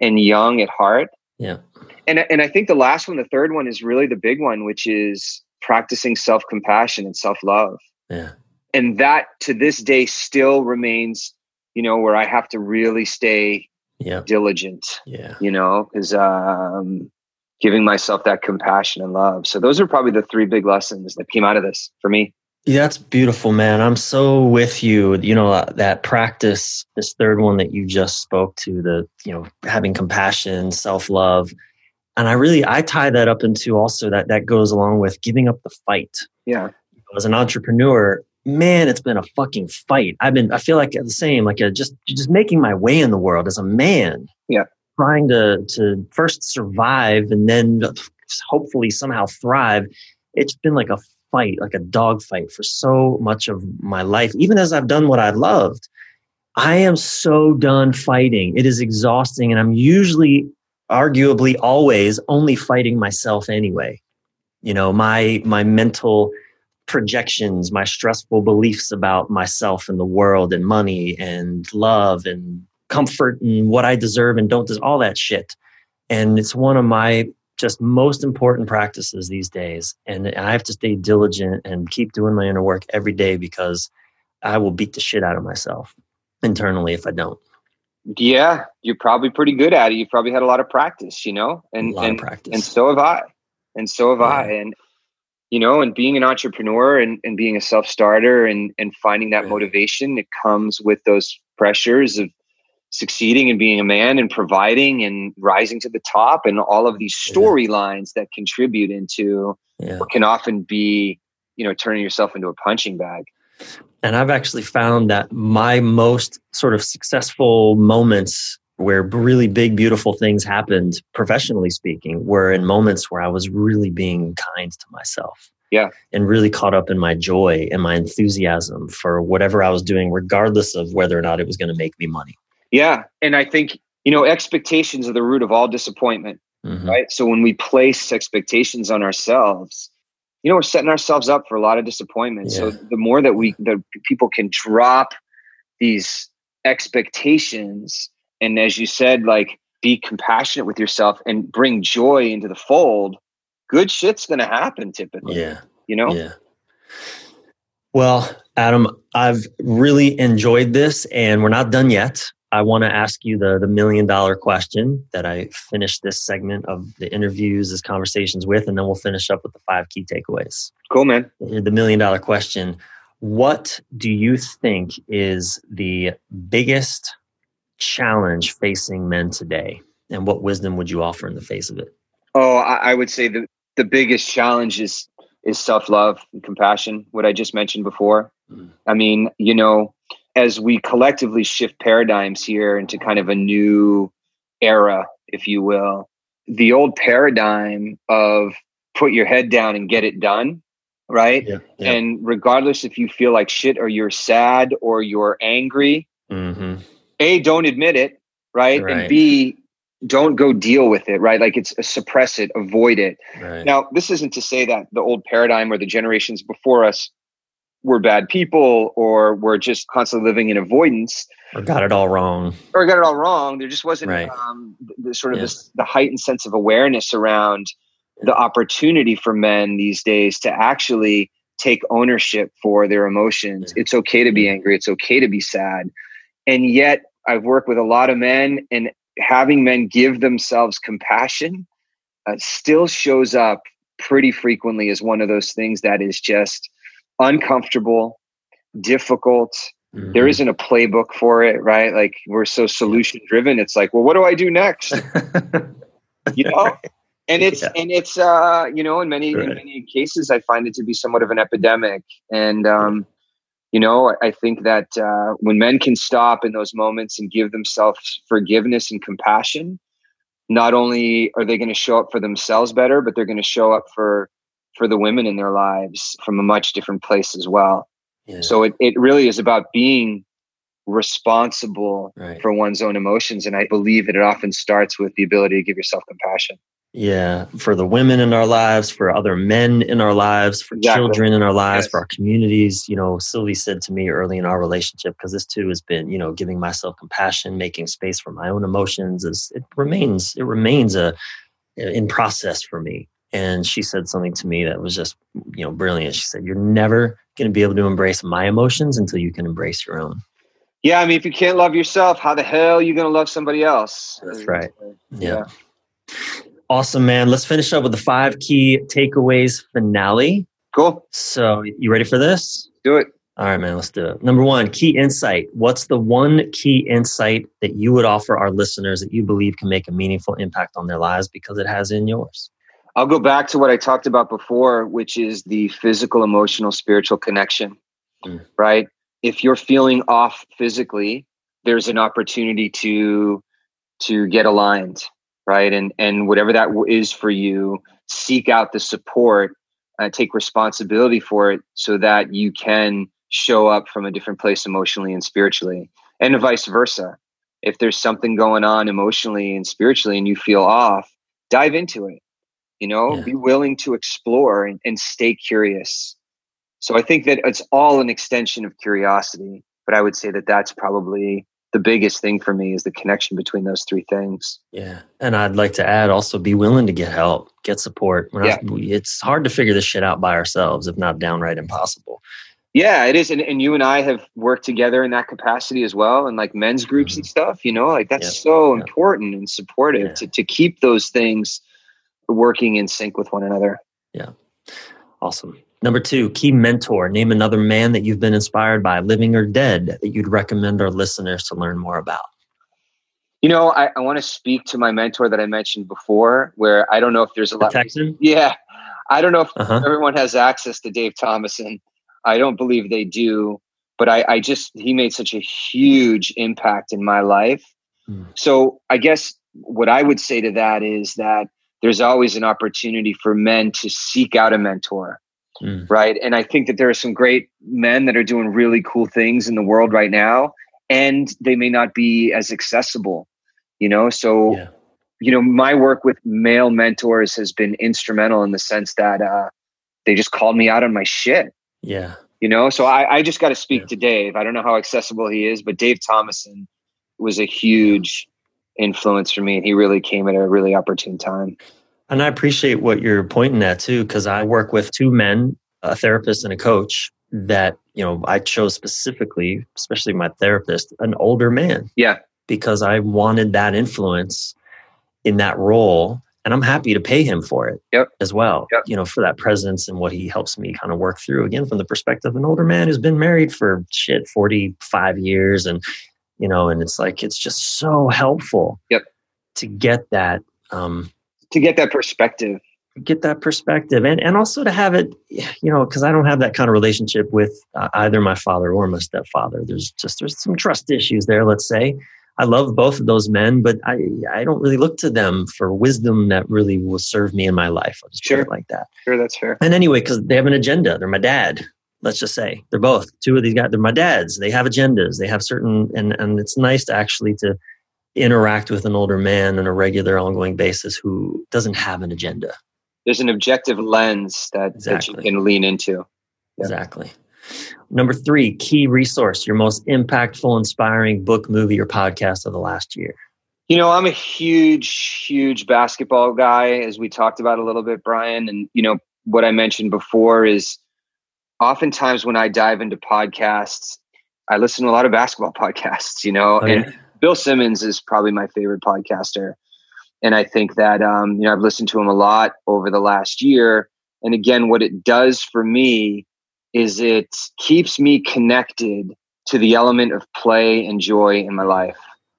Speaker 1: and young at heart.
Speaker 2: Yeah.
Speaker 1: And and I think the last one, the third one is really the big one, which is practicing self-compassion and self-love.
Speaker 2: Yeah.
Speaker 1: And that to this day still remains, you know, where I have to really stay
Speaker 2: yeah.
Speaker 1: diligent.
Speaker 2: Yeah.
Speaker 1: You know, because um giving myself that compassion and love. So those are probably the three big lessons that came out of this for me.
Speaker 2: That's beautiful, man. I'm so with you. You know, uh, that practice, this third one that you just spoke to, the, you know, having compassion, self love. And I really, I tie that up into also that that goes along with giving up the fight.
Speaker 1: Yeah.
Speaker 2: As an entrepreneur, man, it's been a fucking fight. I've been, I feel like the same, like a, just, just making my way in the world as a man.
Speaker 1: Yeah.
Speaker 2: Trying to, to first survive and then hopefully somehow thrive. It's been like a fight, like a dog fight for so much of my life, even as I've done what I loved. I am so done fighting. It is exhausting. And I'm usually, arguably, always only fighting myself anyway. You know, my, my mental projections, my stressful beliefs about myself and the world and money and love and comfort and what I deserve and don't deserve, all that shit. And it's one of my just most important practices these days. And I have to stay diligent and keep doing my inner work every day because I will beat the shit out of myself internally if I don't.
Speaker 1: Yeah, you're probably pretty good at it. You've probably had a lot of practice, you know, and and
Speaker 2: practice.
Speaker 1: and so have I, and so have yeah. I, and you know, and being an entrepreneur and, and being a self starter and and finding that yeah. motivation, it comes with those pressures of succeeding and being a man and providing and rising to the top and all of these storylines yeah. that contribute into yeah. what can often be you know turning yourself into a punching bag
Speaker 2: and i've actually found that my most sort of successful moments where really big beautiful things happened professionally speaking were in moments where i was really being kind to myself
Speaker 1: yeah
Speaker 2: and really caught up in my joy and my enthusiasm for whatever i was doing regardless of whether or not it was going to make me money
Speaker 1: yeah. And I think, you know, expectations are the root of all disappointment, mm-hmm. right? So when we place expectations on ourselves, you know, we're setting ourselves up for a lot of disappointment. Yeah. So the more that we, the people can drop these expectations, and as you said, like be compassionate with yourself and bring joy into the fold, good shit's going to happen typically.
Speaker 2: Yeah.
Speaker 1: You know?
Speaker 2: Yeah. Well, Adam, I've really enjoyed this and we're not done yet. I want to ask you the, the million dollar question that I finished this segment of the interviews, this conversations with, and then we'll finish up with the five key takeaways.
Speaker 1: Cool, man.
Speaker 2: The million dollar question. What do you think is the biggest challenge facing men today? And what wisdom would you offer in the face of it?
Speaker 1: Oh, I, I would say the, the biggest challenge is is self love and compassion, what I just mentioned before. Mm. I mean, you know, as we collectively shift paradigms here into kind of a new era, if you will, the old paradigm of put your head down and get it done, right? Yeah, yeah. And regardless if you feel like shit or you're sad or you're angry, mm-hmm. A, don't admit it, right? right? And B, don't go deal with it, right? Like it's suppress it, avoid it. Right. Now, this isn't to say that the old paradigm or the generations before us we're bad people or we're just constantly living in avoidance
Speaker 2: or got it all wrong
Speaker 1: or got it all wrong there just wasn't right. um, the, sort of yeah. this the heightened sense of awareness around the opportunity for men these days to actually take ownership for their emotions yeah. it's okay to be angry it's okay to be sad and yet i've worked with a lot of men and having men give themselves compassion uh, still shows up pretty frequently as one of those things that is just uncomfortable, difficult. Mm-hmm. There isn't a playbook for it, right? Like we're so solution driven. It's like, well, what do I do next? *laughs* you know? And it's yeah. and it's uh, you know, in many right. in many cases I find it to be somewhat of an epidemic. And um, you know, I think that uh, when men can stop in those moments and give themselves forgiveness and compassion, not only are they going to show up for themselves better, but they're going to show up for for the women in their lives from a much different place as well. Yeah. So it, it really is about being responsible right. for one's own emotions. And I believe that it often starts with the ability to give yourself compassion.
Speaker 2: Yeah, for the women in our lives, for other men in our lives, for exactly. children in our lives, yes. for our communities. You know, Sylvie said to me early in our relationship, because this too has been, you know, giving myself compassion, making space for my own emotions. Is it remains it remains a in process for me. And she said something to me that was just, you know, brilliant. She said, You're never going to be able to embrace my emotions until you can embrace your own.
Speaker 1: Yeah. I mean, if you can't love yourself, how the hell are you going to love somebody else?
Speaker 2: That's right. Yeah. yeah. Awesome, man. Let's finish up with the five key takeaways finale.
Speaker 1: Cool.
Speaker 2: So, you ready for this?
Speaker 1: Do it.
Speaker 2: All right, man, let's do it. Number one, key insight. What's the one key insight that you would offer our listeners that you believe can make a meaningful impact on their lives because it has in yours?
Speaker 1: I'll go back to what I talked about before, which is the physical, emotional, spiritual connection, mm. right? If you're feeling off physically, there's an opportunity to to get aligned, right? And and whatever that is for you, seek out the support, uh, take responsibility for it, so that you can show up from a different place emotionally and spiritually. and vice versa. If there's something going on emotionally and spiritually and you feel off, dive into it. You know, yeah. be willing to explore and, and stay curious. So I think that it's all an extension of curiosity, but I would say that that's probably the biggest thing for me is the connection between those three things.
Speaker 2: Yeah. And I'd like to add also be willing to get help, get support. yeah. it's hard to figure this shit out by ourselves, if not downright impossible.
Speaker 1: Yeah, it is. And, and you and I have worked together in that capacity as well. And like men's groups mm-hmm. and stuff, you know, like that's so important and supportive yeah. to, to keep those things working in sync with one another.
Speaker 2: Yeah. Awesome. Number two, key mentor. Name another man that you've been inspired by, living or dead, that you'd recommend our listeners to learn more about.
Speaker 1: You know, I, I want to speak to my mentor that I mentioned before, where I don't know if there's a
Speaker 2: the
Speaker 1: lot.
Speaker 2: Texan?
Speaker 1: Yeah. I don't know if uh-huh. everyone has access to Dave Thomason. I don't believe they do, but I, I just, he made such a huge impact in my life. Mm. So I guess what I would say to that is that there's always an opportunity for men to seek out a mentor Mm. Right. And I think that there are some great men that are doing really cool things in the world right now, and they may not be as accessible, you know? So, yeah. you know, my work with male mentors has been instrumental in the sense that uh, they just called me out on my shit.
Speaker 2: Yeah.
Speaker 1: You know, so I, I just got to speak yeah. to Dave. I don't know how accessible he is, but Dave Thomason was a huge influence for me. And he really came at a really opportune time.
Speaker 2: And I appreciate what you're pointing at too, because I work with two men, a therapist and a coach that, you know, I chose specifically, especially my therapist, an older man.
Speaker 1: Yeah.
Speaker 2: Because I wanted that influence in that role. And I'm happy to pay him for it
Speaker 1: yep.
Speaker 2: as well,
Speaker 1: yep.
Speaker 2: you know, for that presence and what he helps me kind of work through again from the perspective of an older man who's been married for shit 45 years and you know and it's like it's just so helpful
Speaker 1: yep.
Speaker 2: to get that um,
Speaker 1: to get that perspective.
Speaker 2: get that perspective. And and also to have it you know because i don't have that kind of relationship with uh, either my father or my stepfather. There's just there's some trust issues there let's say. I love both of those men but i i don't really look to them for wisdom that really will serve me in my life. I'll just
Speaker 1: sure.
Speaker 2: put it like that.
Speaker 1: Sure that's fair.
Speaker 2: And anyway because they have an agenda. They're my dad let's just say they're both. Two of these guys they're my dads. They have agendas. They have certain and and it's nice to actually to interact with an older man on a regular ongoing basis who doesn't have an agenda.
Speaker 1: There's an objective lens that, exactly. that you can lean into.
Speaker 2: Yeah. exactly. Number three key resource your most impactful inspiring book movie or podcast of the last year.
Speaker 1: You know i'm a huge huge basketball guy as we talked about a little bit bryan. And you know what i mentioned before is oftentimes when i dive into podcasts i listen to a lot of basketball *laughs* podcasts you know oh, yeah. and Bill Simmons is probably my favorite podcaster. And I think that, um, you know, I've listened to him a lot over the last year. And again, what it does for me is it keeps me connected to the element of play and joy in my life.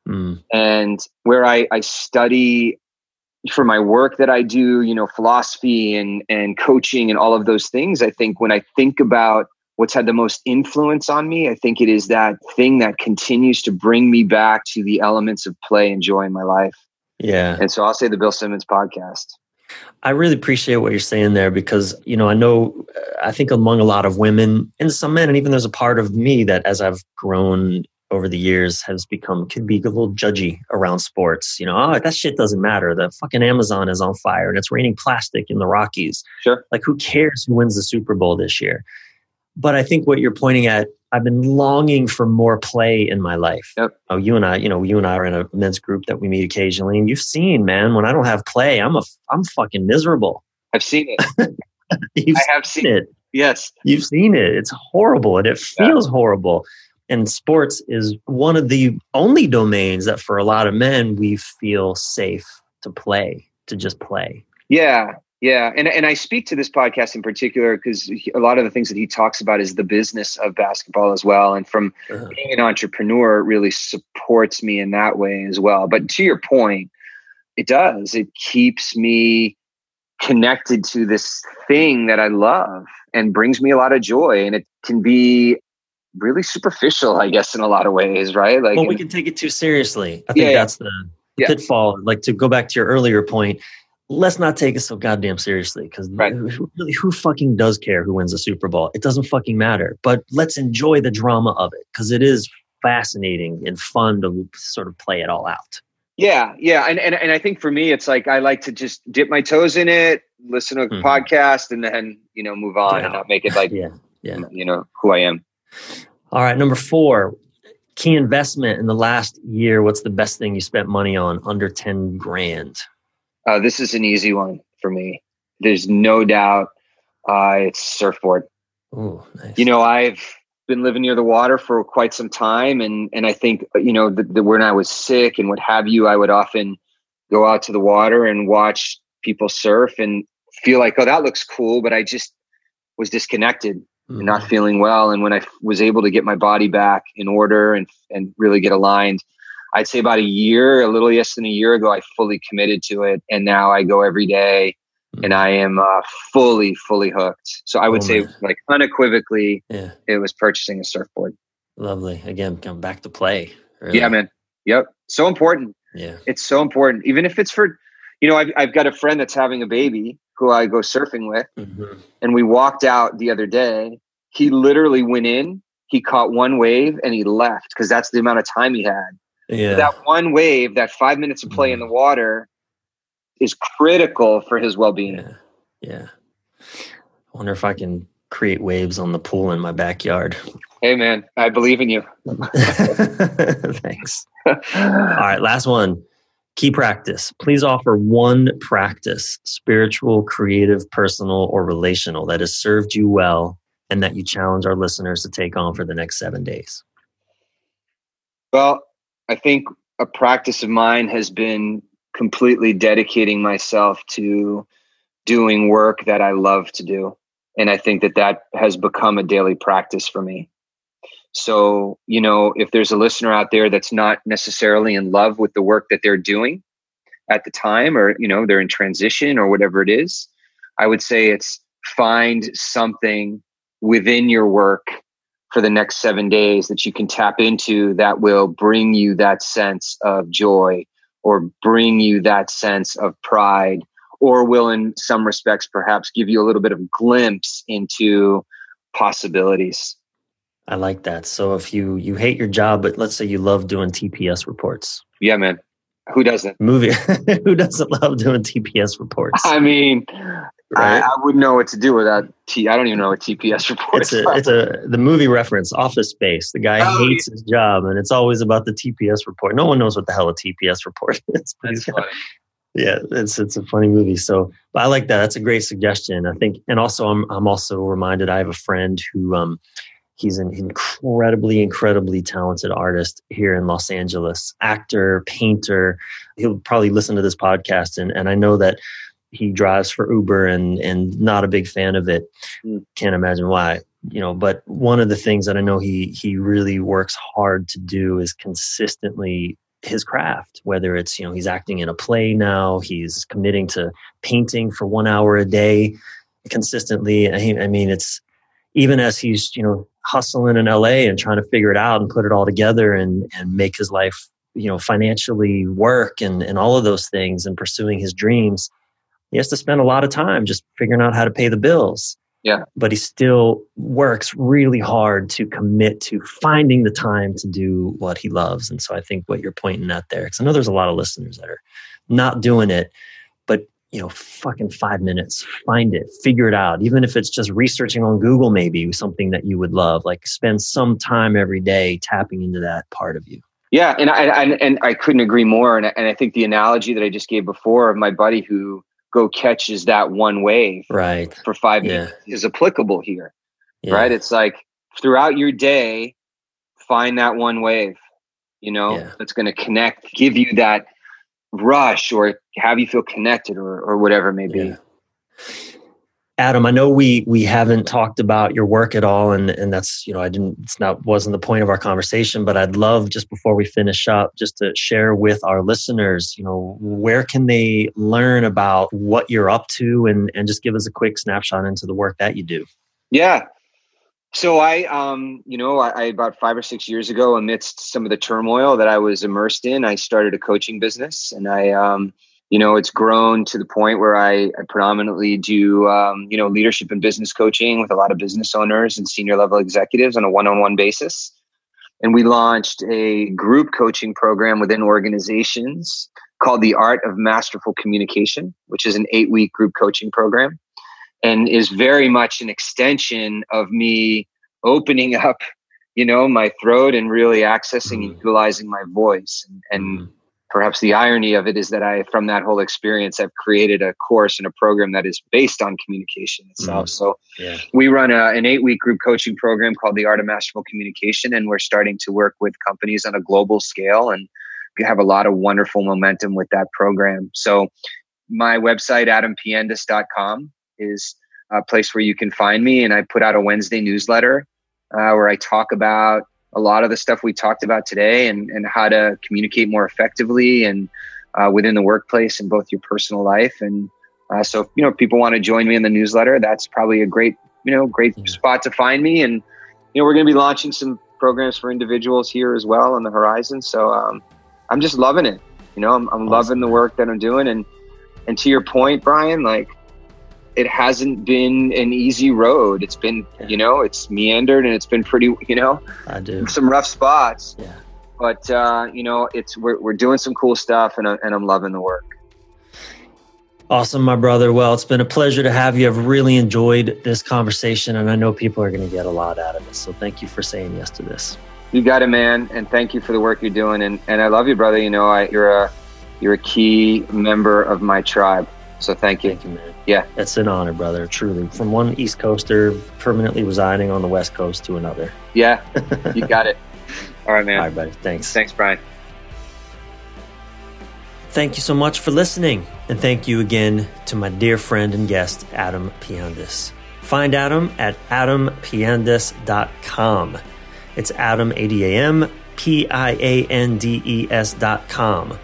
Speaker 1: Mm. And where I, I study for my work that I do, you know, philosophy and, and coaching and all of those things, I think when I think about what's had the most influence on me, I think it is that thing that continues to bring me back to the elements of play and joy in my life.
Speaker 2: Yeah.
Speaker 1: And so I'll say the Bill Simmons podcast.
Speaker 2: I really appreciate what you're saying there because, you know, I know, I think among a lot of women and some men, and even there's a part of me that as I've grown over the years has become, could be a little judgy around sports. You know, oh, that shit doesn't matter. The fucking Amazon is on fire and it's raining plastic in the Rockies.
Speaker 1: Sure.
Speaker 2: Like, who cares who wins the Super Bowl this year? But I think what you're pointing at, I've been longing for more play in my life.
Speaker 1: Yep.
Speaker 2: Oh, you and I, you know, you and I are in a men's group that we meet occasionally, and you've seen, man, when I don't have play, I'm a, I'm fucking miserable.
Speaker 1: I've seen it. *laughs* I have seen
Speaker 2: it.
Speaker 1: Yes,
Speaker 2: you've seen it. It's horrible, and it feels yeah. horrible. And sports is one of the only domains that, for a lot of men, we feel safe to play, to just play.
Speaker 1: Yeah, yeah, and and I speak to this podcast in particular because a lot of the things that he talks about is the business of basketball as well, and from uh-huh. being an entrepreneur really supports me in that way as well. But to your point, it does. It keeps me connected to this thing that I love and brings me a lot of joy, and it can be really superficial, I guess, in a lot of ways, right?
Speaker 2: Like, well, we can take it too seriously. I think yeah, that's the yeah. pitfall. Like to go back to your earlier point let's not take it so goddamn seriously because
Speaker 1: right.
Speaker 2: who, really, who fucking does care who wins the Super Bowl? It doesn't fucking matter. But let's enjoy the drama of it because it is fascinating and fun to sort of play it all out.
Speaker 1: Yeah, yeah, and, and and I think for me, it's like I like to just dip my toes in it, listen to a mm-hmm. podcast, and then you know move on yeah. and not make it like *laughs* yeah, yeah, you know who I am.
Speaker 2: All right, number four, key investment in the last year. What's the best thing you spent money on under ten grand?
Speaker 1: Uh, this is an easy one for me. There's no doubt. Uh, it's surfboard.
Speaker 2: Oh, nice.
Speaker 1: You know, I've been living near the water for quite some time, and and I think you know the, the, when I was sick and what have you, I would often go out to the water and watch people surf and feel like, oh, that looks cool, but I just was disconnected mm-hmm. and not feeling well. And when I was able to get my body back in order and and really get aligned, I'd say about a year, a little less than a year ago, I fully committed to it, and now I go every day and I am uh, fully, fully hooked. So I would oh, say, man. like unequivocally, yeah. it was purchasing a surfboard.
Speaker 2: Lovely. Again, come back to play.
Speaker 1: Really. Yeah, man. Yep. So important.
Speaker 2: Yeah.
Speaker 1: It's so important. Even if it's for, you know, I've, I've got a friend that's having a baby who I go surfing with, mm-hmm. and we walked out the other day. He literally went in, he caught one wave, and he left because that's the amount of time he had.
Speaker 2: Yeah.
Speaker 1: That one wave, that five minutes of play mm-hmm. in the water, is critical for his well-being.
Speaker 2: Yeah. yeah. I wonder if I can create waves on the pool in my backyard.
Speaker 1: Hey man, I believe in you. *laughs*
Speaker 2: Thanks. *laughs* All right, last one. Key practice. Please offer one practice, spiritual, creative, personal, or relational, that has served you well and that you challenge our listeners to take on for the next seven days.
Speaker 1: Well, I think a practice of mine has been completely dedicating myself to doing work that I love to do. And I think that that has become a daily practice for me. So, you know, if there's a listener out there that's not necessarily in love with the work that they're doing at the time, or, you know, they're in transition or whatever it is, I would say it's find something within your work for the next seven days that you can tap into that will bring you that sense of joy or bring you that sense of pride or will in some respects perhaps give you a little bit of glimpse into possibilities
Speaker 2: i like that so if you you hate your job but let's say you love doing tps reports
Speaker 1: yeah man who doesn't
Speaker 2: movie *laughs* who doesn't love doing tps reports
Speaker 1: i mean right? I, I, wouldn't know what to do without T. I don't even know what TPS *laughs* reports.
Speaker 2: It's a, it's a the movie reference, Office Space. The guy oh, hates yeah. his job, and it's always about the TPS report. No one knows what the hell a TPS report *laughs* is.
Speaker 1: That's funny.
Speaker 2: Yeah, it's it's a funny movie. So, but I like that. That's a great suggestion. I think, and also I'm I'm also reminded. I have a friend who um he's an incredibly incredibly talented artist here in Los Angeles, actor, painter. He'll probably listen to this podcast, and and I know that he drives for Uber and and not a big fan of it. Mm. Can't imagine why. You know, but one of the things that I know he he really works hard to do is consistently his craft whether it's you know he's acting in a play now he's committing to painting for one hour a day consistently i mean it's even as he's you know hustling in la and trying to figure it out and put it all together and and make his life you know financially work and and all of those things and pursuing his dreams he has to spend a lot of time just figuring out how to pay the bills.
Speaker 1: Yeah.
Speaker 2: But he still works really hard to commit to finding the time to do what he loves. And so I think what you're pointing at there, because I know there's a lot of listeners that are not doing it, you know, fucking five minutes, find it, figure it out. Even if it's just researching on Google, maybe something that you would love, like spend some time every day tapping into that part of you.
Speaker 1: Yeah. And I, I and I couldn't agree more. And, and I think the analogy that I just gave before of my buddy who, go catches that one wave
Speaker 2: right
Speaker 1: for five yeah. minutes is applicable here yeah. right it's like throughout your day find that one wave you know yeah. that's going to connect give you that rush or have you feel connected or, or whatever it may be?
Speaker 2: Adam, I know we we haven't talked about your work at all, and and that's you know I didn't it's not wasn't the point of our conversation, but I'd love just before we finish up just to share with our listeners, you know, where can they learn about what you're up to, and and just give us a quick snapshot into the work that you do.
Speaker 1: Yeah, so I, um, you know, I, I, about five or six years ago, amidst some of the turmoil that I was immersed in, I started a coaching business, and I. Um, you know, it's grown to the point where I, I predominantly do, um, you know, leadership and business coaching with a lot of business owners and senior level executives on a one-on-one basis. and we launched a group coaching program within organizations called the Art of Masterful Communication, which is an eight week group coaching program and is very much an extension of me opening *laughs* up you know my throat and really accessing mm. and utilizing my voice and, and mm. perhaps the irony of it is that i from that whole experience i've created a course and a program that is based on communication itself mm. so yeah. we run a, an eight week group coaching program called the art of masterful communication and we're starting to work with companies on a global scale and have a lot of wonderful momentum with that program so my website adampiendas.com is a place where you can find me and i put out a wednesday newsletter uh, where I talk about a lot of the stuff we talked about today and, and how to communicate more effectively and uh, within the workplace and both your personal life. And uh, so, if, you know, if people want to join me in the newsletter, that's probably a great, you know, great spot to find me. And, you know, we're going to be launching some programs for individuals here as well on the horizon. So um, I'm just loving it. You know, I'm, I'm awesome. loving the work that I'm doing. And, and to your point, Bryan, like it hasn't been an easy road. It's been, yeah. you know, it's meandered and it's been pretty, you know,
Speaker 2: I do
Speaker 1: some rough spots.
Speaker 2: Yeah.
Speaker 1: But uh, you know, it's we're we're doing some cool stuff, and and I'm loving the work.
Speaker 2: Awesome, my brother. Well, it's been a pleasure to have you. I've really enjoyed this conversation, and I know people are going to get a lot out of it. So, thank you for saying yes to this.
Speaker 1: You got it, man, and thank you for the work you're doing. And and I love you, brother. You know, I, you're a you're a key member of my tribe. So thank you.
Speaker 2: Thank you, man.
Speaker 1: Yeah.
Speaker 2: It's an honor, brother, truly. From one East Coaster permanently residing on the West Coast to another.
Speaker 1: Yeah, *laughs* you got it. All right, man.
Speaker 2: All right, buddy. Thanks.
Speaker 1: Thanks, Bryan.
Speaker 2: Thank you so much for listening. And thank you again to my dear friend and guest, Adam Piandes. Find Adam at adampiandes.com. It's Adam, A D A M, P I A N D E S.com.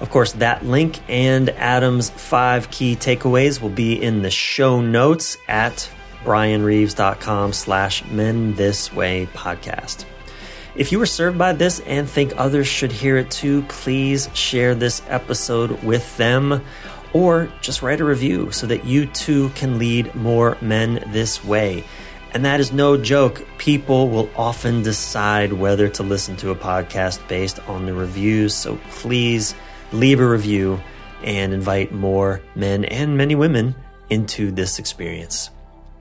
Speaker 2: Of course, that link and Adam's five key takeaways will be in the show notes at bryanreeves.com slash men this way podcast. If you were served by this and think others should hear it too, please share this episode with them or just write a review so that you too can lead more men this way. And that is no joke. People will often decide whether to listen to a podcast based on the reviews. So please leave a review, and invite more men and many women into this experience.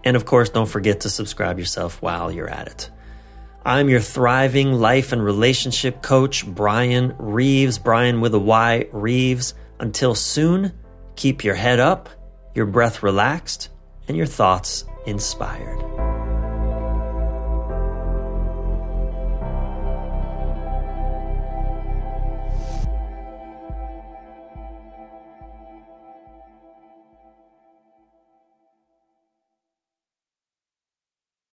Speaker 2: And of course, don't forget to subscribe yourself while you're at it. I'm your thriving life and relationship coach, Bryan Reeves, Bryan with a Y, Reeves. Until soon, keep your head up, your breath relaxed, and your thoughts inspired.